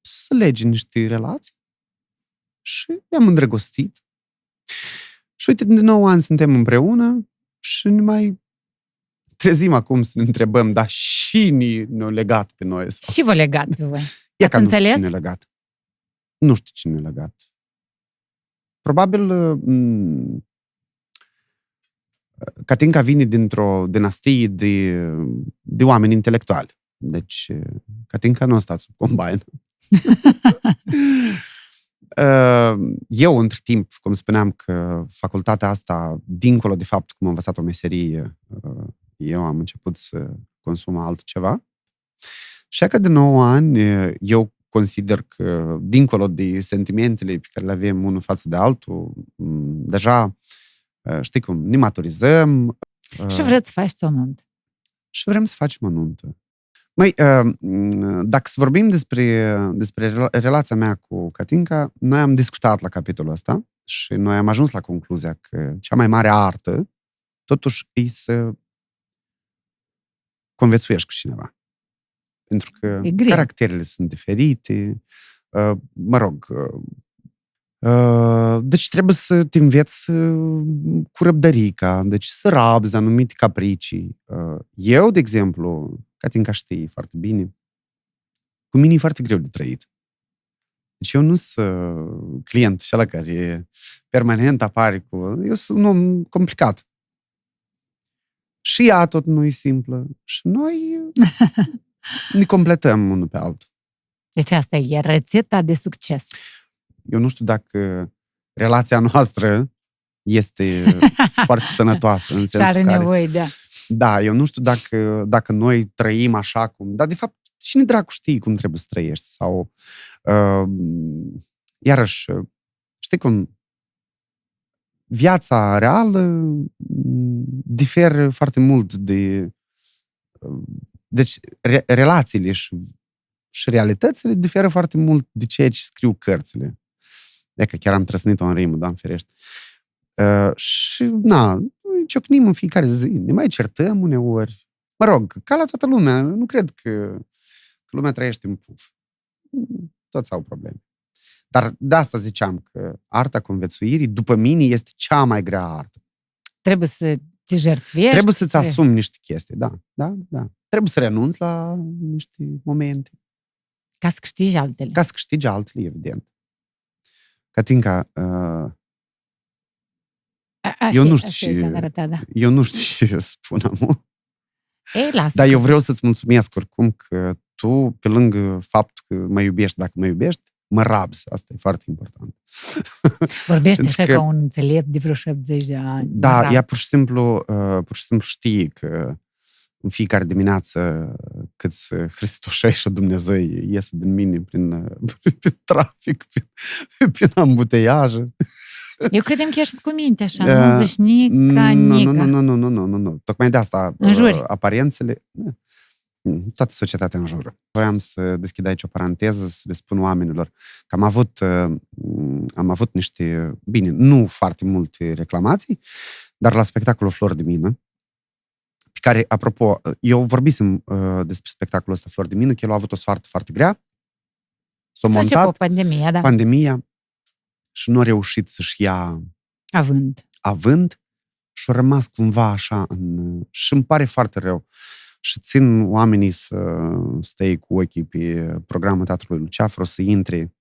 să lege niște relații. Și ne-am îndrăgostit. Și uite, de 9 ani suntem împreună și ne mai trezim acum să ne întrebăm, dar și ni- ne-au legat pe noi? Sau... Și vă legat pe voi. E Ați ca nu știu înțeles? cine e legat. Nu știu cine e legat. Probabil uh, m, Catinca vine dintr-o dinastie de, de oameni intelectuali. Deci, uh, Catinca nu a stat sub combine. Uh, Eu, între timp, cum spuneam că facultatea asta, dincolo de faptul că am învățat o meserie, uh, eu am început să consum altceva. Și că de 9 ani, eu consider că, dincolo de sentimentele pe care le avem unul față de altul, m, deja, uh, știi cum, ne maturizăm. uh, Și vreți să faceți o nuntă. și vrem să facem o nuntă. Măi, uh, m, dacă să vorbim despre, despre rela- relația mea cu Catinca, noi am discutat la capitolul ăsta și noi am ajuns la concluzia că cea mai mare artă, totuși, e să conviețuiești cu cineva. Pentru că E greu. caracterele sunt diferite, uh, mă rog, uh, Uh, Deci trebuie să te înveți uh, cu răbdărica, deci să rabzi anumite capricii. Uh, Eu, de exemplu, Catinca știi foarte bine, cu mine e foarte greu de trăit. Deci eu nu sunt client și ăla care permanent apare cu... Eu sunt un om complicat. Și ea tot nu e simplă. Și noi ne completăm unul pe altul. Deci asta e rețeta de succes. Eu nu știu dacă relația noastră este foarte sănătoasă în Și sensul are care... nevoie de... Da, eu nu știu dacă, dacă noi trăim așa cum... Dar, de fapt, cine dracu știe cum trebuie să trăiești? Sau, uh, iarăși, uh, știi cum, viața reală m, diferă foarte mult de... uh, Deci, re, relațiile și, și realitățile diferă foarte mult de ceea ce scriu cărțile. E că chiar am trăsnit-o în rimă, Doamne ferește. Uh, și, na, noi ciocnim în fiecare zi, ne mai certăm uneori. Mă rog, ca la toată lumea, nu cred că, că lumea trăiește în puf. Toți au probleme. Dar de asta ziceam că arta conviețuirii, după mine, este cea mai grea artă. Trebuie să te jertfiești. Trebuie să-ți să- asumi niște chestii, da, da, da. Trebuie să renunți la niște momente, Ca să câștigi altele. ca să câștigi altele, evident. Catinca, uh, A, a, eu fi- nu a știu fi și- camera ta, da. eu nu știu ce să spun acum. Ei, lasă. Dar că- eu vreau să-ți mulțumesc oricum că tu, pe lângă faptul că mă iubești, dacă mă iubești, mă rabzi. Asta e foarte important. Vorbește pentru așa că- ca un înțelept de vreo 70 de ani. Da, Bravo. ea pur și simplu, uh, pur și simplu știe că în fiecare dimineață câți Hristoșești și Dumnezeu ies din mine prin, uh, prin trafic, prin, prin ambuteiaje. Eu credem că ești cu minte așa, Da. nu zici nica, nu, nica. nu, nu, nu, nu, nu, nu, nu. Tocmai de asta Înjuri. uh, aparențele... Mm, Toată societatea înjură. Voiam să deschid aici o paranteză, să le spun oamenilor că am avut, uh, am avut niște, bine, nu foarte multe reclamații, dar la spectacolul Flor de Mină, pe care, apropo, eu vorbisem uh, despre spectacolul ăsta Flor de Mină, că el a avut o soartă foarte grea, s-a Să montat cu pandemia, da. pandemia și nu a reușit să-și ia Având. având și a rămas cumva așa în... și îmi pare foarte rău. Și țin oamenii să stai cu ochii pe programul Teatrului Luceafru, să intre,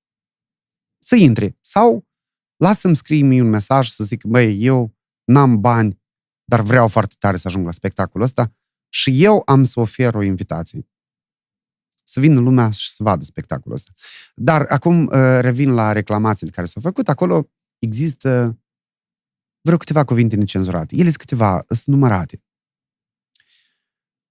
să intre. Sau lasă-mi scrie mie un mesaj să zic, băi, eu n-am bani, dar vreau foarte tare să ajung la spectacolul ăsta și eu am să ofer o invitație. Să vină lumea și să vadă spectacolul ăsta. Dar acum uh, revin la reclamațiile care s-au făcut. Acolo există vreo câteva cuvinte necenzurate. Ele sunt câteva, sunt numărate.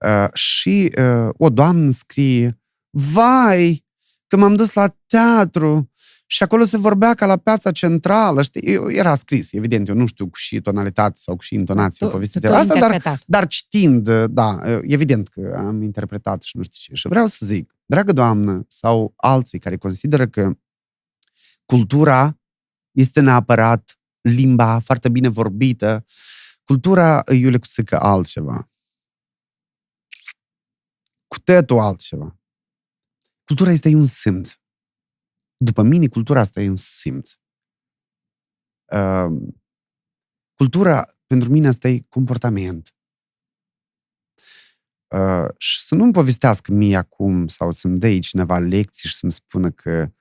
Uh, și uh, o doamnă scrie, vai, că m-am dus la teatru și acolo se vorbea ca la piața centrală, știi? Eu, era scris, evident, eu nu știu cu și tonalitate sau cu și intonație Tu- povestită tu ai asta, dar, interpretat. dar citind, da, evident că am interpretat și nu știu ce. Și vreau să zic, dragă doamnă, sau alții care consideră că cultura este neapărat limba foarte bine vorbită, cultura, iule, cu că altceva. Cu totul altceva. Cultura este un simț. După mine, cultura asta e un simț. Uh, cultura, pentru mine, asta e comportament. Uh, și să nu-mi povestească mie acum sau să-mi dea cineva lecții și să-mi spună că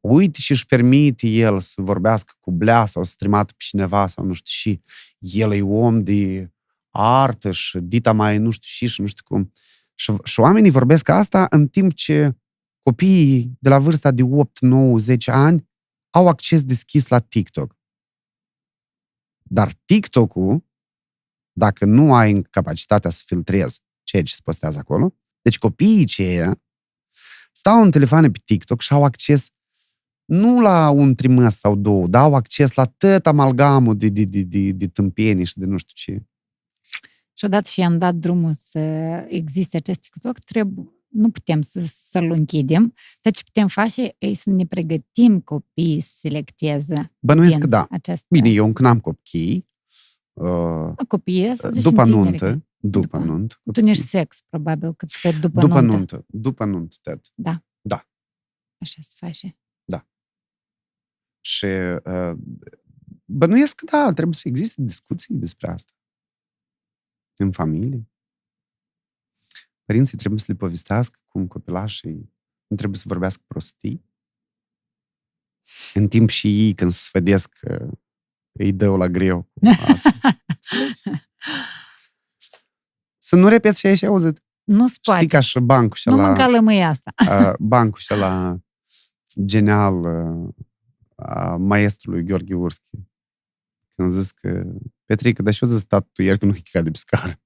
uite și își permite el să vorbească cu blea sau să trimată pe cineva sau nu știu și el e om de artă și dita mai nu știu și și nu știu cum. Și, și oamenii vorbesc asta în timp ce copiii de la vârsta de 8, 9, 10 ani au acces deschis la TikTok. Dar TikTok-ul, dacă nu ai capacitatea să filtrezi ceea ce se postează acolo, deci copiii ceia stau în telefoane pe TikTok și au acces nu la un trimăs sau două, dar au acces la tot amalgamul de, de, de, de, de tâmpenii și de nu știu ce. Și odată și i-am dat drumul să existe acest TikTok, trebuie, nu putem să, să-l închidem, dar ce putem face e să ne pregătim copiii să selecteze Bănuiesc că da. acest Bine, eu încă n-am copii. Uh, Copiii, să zicem după tineri. nuntă, după După- nuntă. Tu nici sex, probabil, că tot după, După nuntă. nuntă. După nuntă, Ted. Așa se face. Și uh, bănuiesc că da, trebuie să existe discuții despre asta. În familie. Părinții trebuie să le povestească cum copilașii nu trebuie să vorbească prostii. În timp și ei, când se sfădesc, că îi dă la greu cu asta. Înțelegi? să nu repeți ce ai auzit. Nu se Știi poate. ca și bancul și Nu la... mânca lămâia asta. uh, bancul și la genial uh, a maestrului Gheorghe Urski. Când a zis că Petrică, dar și-o zis tatu ieri că nu chica de pe scară.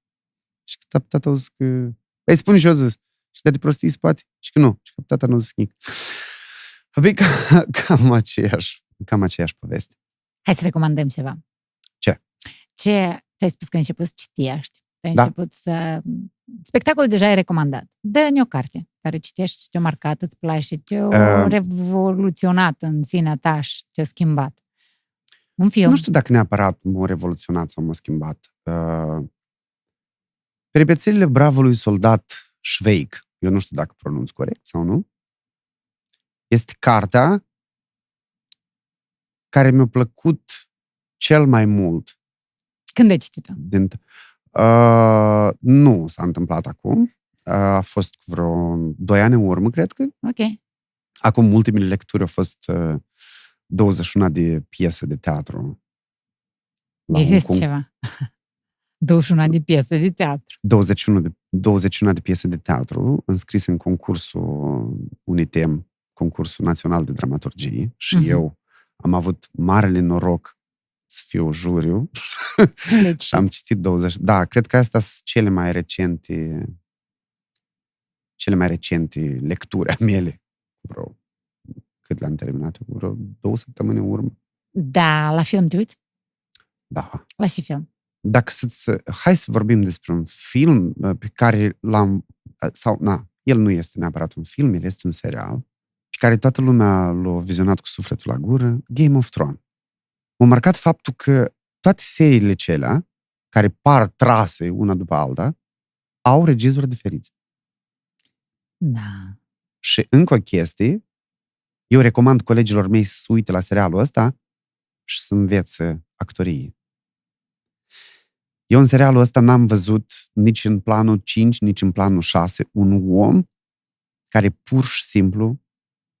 Și că tata a zis că... Păi spune și-o zis. Și că de prostii se poate. Și că nu. Și că tata nu a zis nic. Apoi ca, cam aceeași, cam aceeași poveste. Hai să recomandăm ceva. Ce? Ce? Tu ai spus că ai început să citești. Tu ai Da. început să... Spectacolul deja e recomandat. Dă-ne o carte care citești și te-a marcat, îți place, te-a Uh. revoluționat în sinea ta și te-a schimbat. Un film. Nu știu dacă neapărat m-a revoluționat sau m-a schimbat. Uh, peripețelile bravului soldat Schweik, eu nu știu dacă pronunț corect sau nu, este cartea care mi-a plăcut cel mai mult. Când ai citit-o? Din, uh, nu s-a întâmplat acum. Uh, a fost cu vreo 2 ani în urmă, cred că. Ok. Acum, ultimele lecturi au fost uh, 21 de piese de teatru. La un Există concurs. ceva. 21 de piese de teatru. 21 de, 21 de piese de teatru înscrise în concursul UNITEM, concursul național de dramaturgie și Mhm. eu am avut marele noroc să fiu juriu Deci, și am citit 20. Da, cred că astea sunt cele mai recente cele mai recente lecturi a mele. Vreo, cât le-am terminat? Vreo două săptămâni în urmă. da, la film te uiți? Da. La și film. dacă să hai să vorbim despre un film uh, pe care l-am, uh, sau, na, el nu este neapărat un film, el este un serial, pe care toată lumea l-a vizionat cu sufletul la gură, Game of Thrones. M-a marcat faptul că toate seriile celea, care par trase una după alta, au regizori diferiți. Da. Și încă o chestie, eu recomand colegilor mei să se uite la serialul ăsta și să învețe actorii. Eu în serialul ăsta n-am văzut nici în planul 5, nici în planul 6 un om care pur și simplu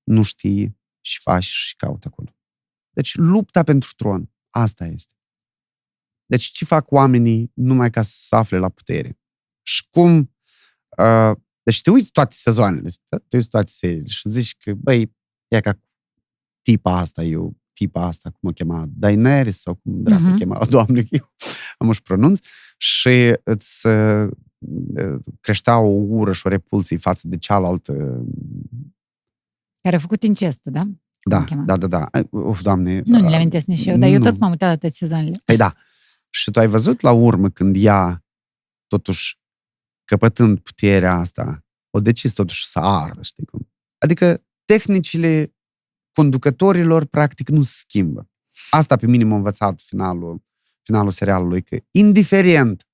nu știe și face și caută acolo. Deci lupta pentru tron, asta este. Deci ce fac oamenii numai ca să se afle la putere? Și cum... Uh, deci te uiți toate sezoanele, te uiți toate seriile și zici că, băi, e ca tipa asta, eu, tipa asta, cum o chema, Daenerys sau cum dracu Mhm. uh-huh. chema, doamne, că eu am și pronunț, și îți uh, creștea o ură și o repulsie față de cealaltă. Care a făcut incestul, da? Da, chema? da, da, da. Uf, doamne. Nu ne uh, le amintesc nici eu, dar eu nu. tot m-am uitat la toate sezoanele. Păi da. Și tu ai văzut la urmă când ea, totuși, căpătând puterea asta, o decis totuși să ardă, știi cum? Adică tehnicile conducătorilor practic nu se schimbă. Asta pe mine m-a învățat finalul, finalul serialului, că indiferent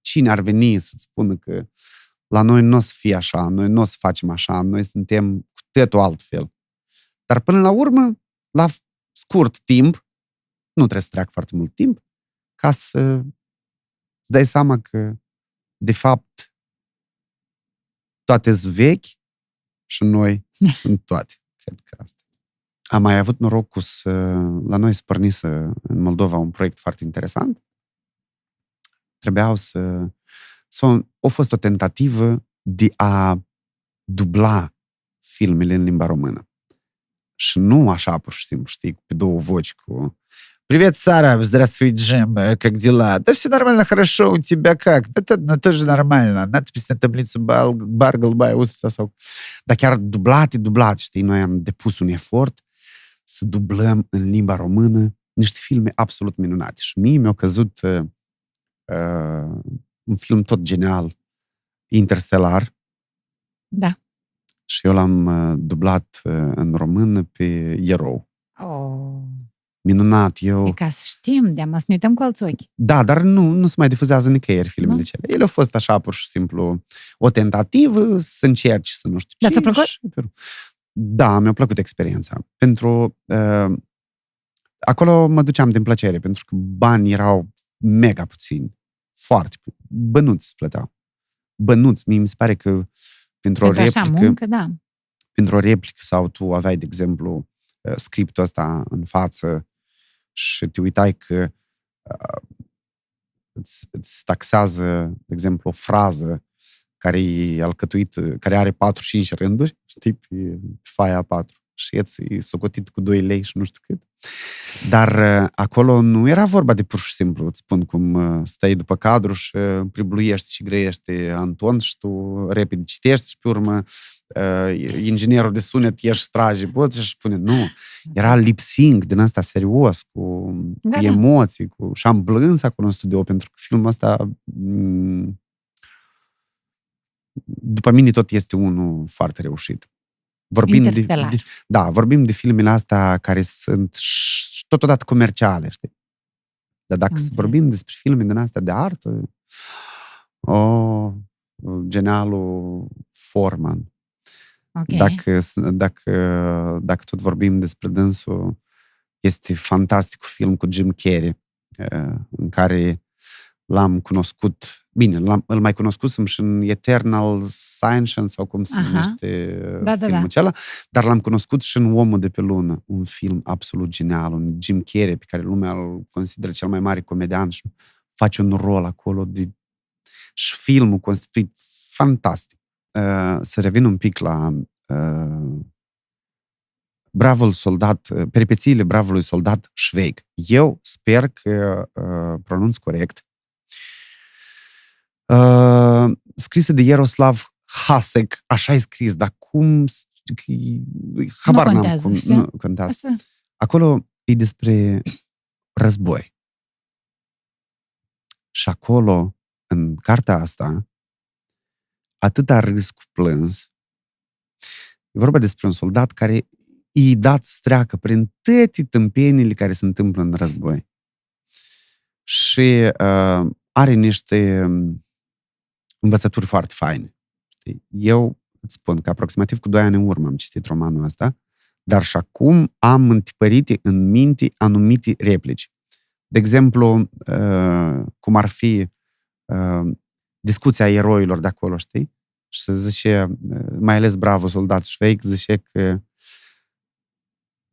cine ar veni să-ți spună că la noi nu o să fie așa, noi nu o să facem așa, noi suntem cu totul altfel. Dar până la urmă, la scurt timp, nu trebuie să treacă foarte mult timp, ca să îți dai seama că, de fapt, toate sunt vechi și noi sunt toate. Cred că asta. Am mai avut norocul să, la noi să pornise în Moldova un proiect foarte interesant. Trebuiau să, să a fost o tentativă de a dubla filmele în limba română. Și nu așa, pur și simplu, știi, pe două voci cu Привет, Сара, здравствуй, Джим, Э, как дела? Да все нормально, хорошо, у тебя как? Да это ну, тоже нормально. Надпись на таблицу бар, бар голубая устрица sau... Dar chiar dublate, dublate, știi, noi am depus un efort să dublăm în limba română niște filme absolut minunate. Și mie mi-a căzut uh, uh, un film tot genial, Interstellar, Da. și eu l-am uh, dublat uh, în română pe Erou. Oh. Minunat, eu... E ca să știm, de să ne uităm cu alți ochi. Da, dar nu, nu se mai difuzează nicăieri filmele Nu? cele. Ele au fost așa, pur și simplu, o tentativă să încerci să nu știu Dar ce. ți-a plăcut? și- Da, mi-a plăcut experiența. Pentru... Uh, acolo mă duceam din plăcere, pentru că banii erau mega puțini. Foarte pu- Bănuți plăteau. Bănuți. Mie mi se pare că pentru o Pentru așa replică... muncă, da. pentru o replică sau tu aveai, de exemplu, uh, scriptul ăsta în față și te uitai că uh, îți, îți taxează, de exemplu, o frază care e alcătuită, care are 4-5 rânduri, știi, pe, pe faia 4 și îți e socotit cu 2 lei și nu știu cât. Dar uh, acolo nu era vorba de pur și simplu, îți spun cum uh, stai după cadru și uh, pribluiești și grăiește Anton și tu repede citești și pe urmă uh, inginerul de sunet ieși trage boțe și spune nu. Era lip sync din asta serios, cu, Da, cu da. emoții, cu... și am blâns acolo în studio pentru că filmul ăsta m- după mine tot este unul foarte reușit. Vorbim de, Interstellar. de, da, vorbim de filmele astea care sunt și totodată comerciale, știi? Dar dacă Am să înțeles. vorbim despre filme din astea de artă, oh, genialul Forman. Ok. Dacă, dacă, dacă tot vorbim despre dânsul, este fantastic film cu Jim Carrey, eh, în care l-am cunoscut, bine, l-am, îl mai cunoscusem și în Eternal Sunshine sau cum se Aha. numește Da, da, filmul da. acela, dar l-am cunoscut și în Omul de pe lună, un film absolut genial, un Jim Carrey pe care lumea îl consideră cel mai mare comedian și face un rol acolo de... și filmul constituit fantastic. Uh, să revin un pic la uh, bravul soldat, uh, peripețiile bravului soldat Șveig. Eu sper că uh, pronunț corect. Uh, scrisă de Iaroslav Hasek, așa e scris, dar cum... s- Habar n-am contează, cum, știi? nu contează. Asta- Acolo e despre război. Și acolo, în cartea asta, atâta râs cu plâns. E vorba despre un soldat care i-i dat să treacă prin toate tâmpenile care se întâmplă în război. Și uh, are niște um, învățături foarte faine. Știi? Eu îți spun că aproximativ cu doi ani în urmă am citit romanul ăsta, dar și acum am întipărite în minte anumite replici. De exemplu, uh, cum ar fi uh, discuția eroilor de acolo, știi? Și se zice, uh, mai ales bravo soldat șveic, zice că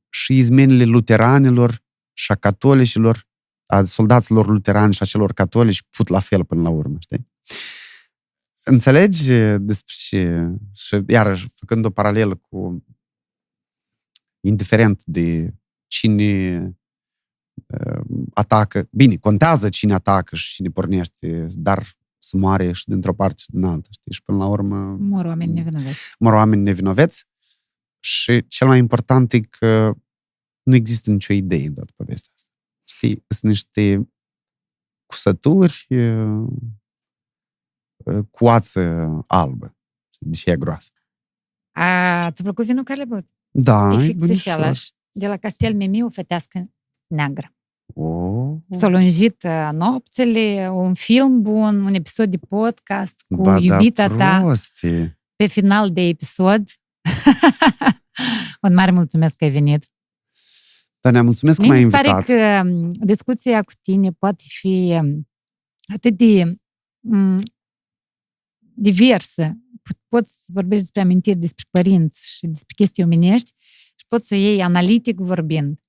și izmenile luteranilor și a catolicilor, a soldaților luterani și a celor catolici put la fel până la urmă, știi? Înțelegi despre ce... Și iarăși, făcând o paralelă cu indiferent de cine uh, atacă, bine, contează cine atacă și cine pornește, dar să moare și dintr-o parte și din alta, știi? Și până la urmă Mor oameni nevinovați. mor oameni nevinoveți și cel mai important e că nu există nicio idee în toată povestea asta. Știi, sunt niște cusături uh, uh, cu ață albă. Știi, deși e groasă. A, ți-a plăcut vinul care le băut? Da, e e fix bunișor. același. De la Castel Mimi, o fetească neagră. Oh, S-a lungit uh, nopțele, un film bun, un episod de podcast cu ba da, iubita ta proste. pe final de episod. un mare mulțumesc că ai venit. Tania, mulțumesc că Mie m-ai mi se pare invitat. că m, discuția cu tine poate fi m, atât de m, diversă. P- Poți să vorbești despre amintiri, despre părinți și despre chestii omenești și poți să o iei analitic vorbind.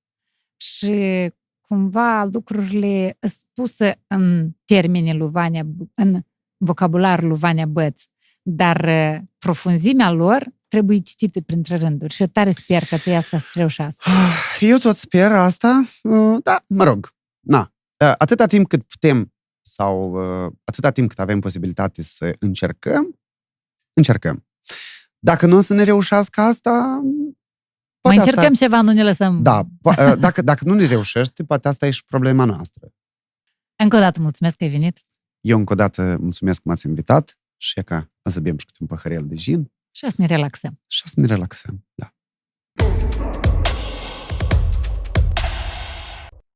Și cumva lucrurile sunt spuse în termenii lui Vania, B- în vocabularul lui Vania Băț, dar uh, profunzimea lor trebuie citită printre rânduri și eu tare sper că ți asta să reușească. Eu tot sper asta. uh, Da, mă rog. Na. Uh, Atâta timp cât putem sau uh, atâta timp cât avem posibilitate să încercăm, încercăm. Dacă nu o să ne reușească asta, Mai poate asta- încercăm ceva, nu ne lăsăm. Da, po- uh, dacă, dacă nu ne reușește, poate asta e și problema noastră. Încă o dată mulțumesc că ai venit Eu încă o dată mulțumesc că m-ați invitat și e ca să bem și câte un păhărel de gin și să ne relaxăm. și să ne relaxăm. Da.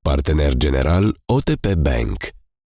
Partener general OTP Bank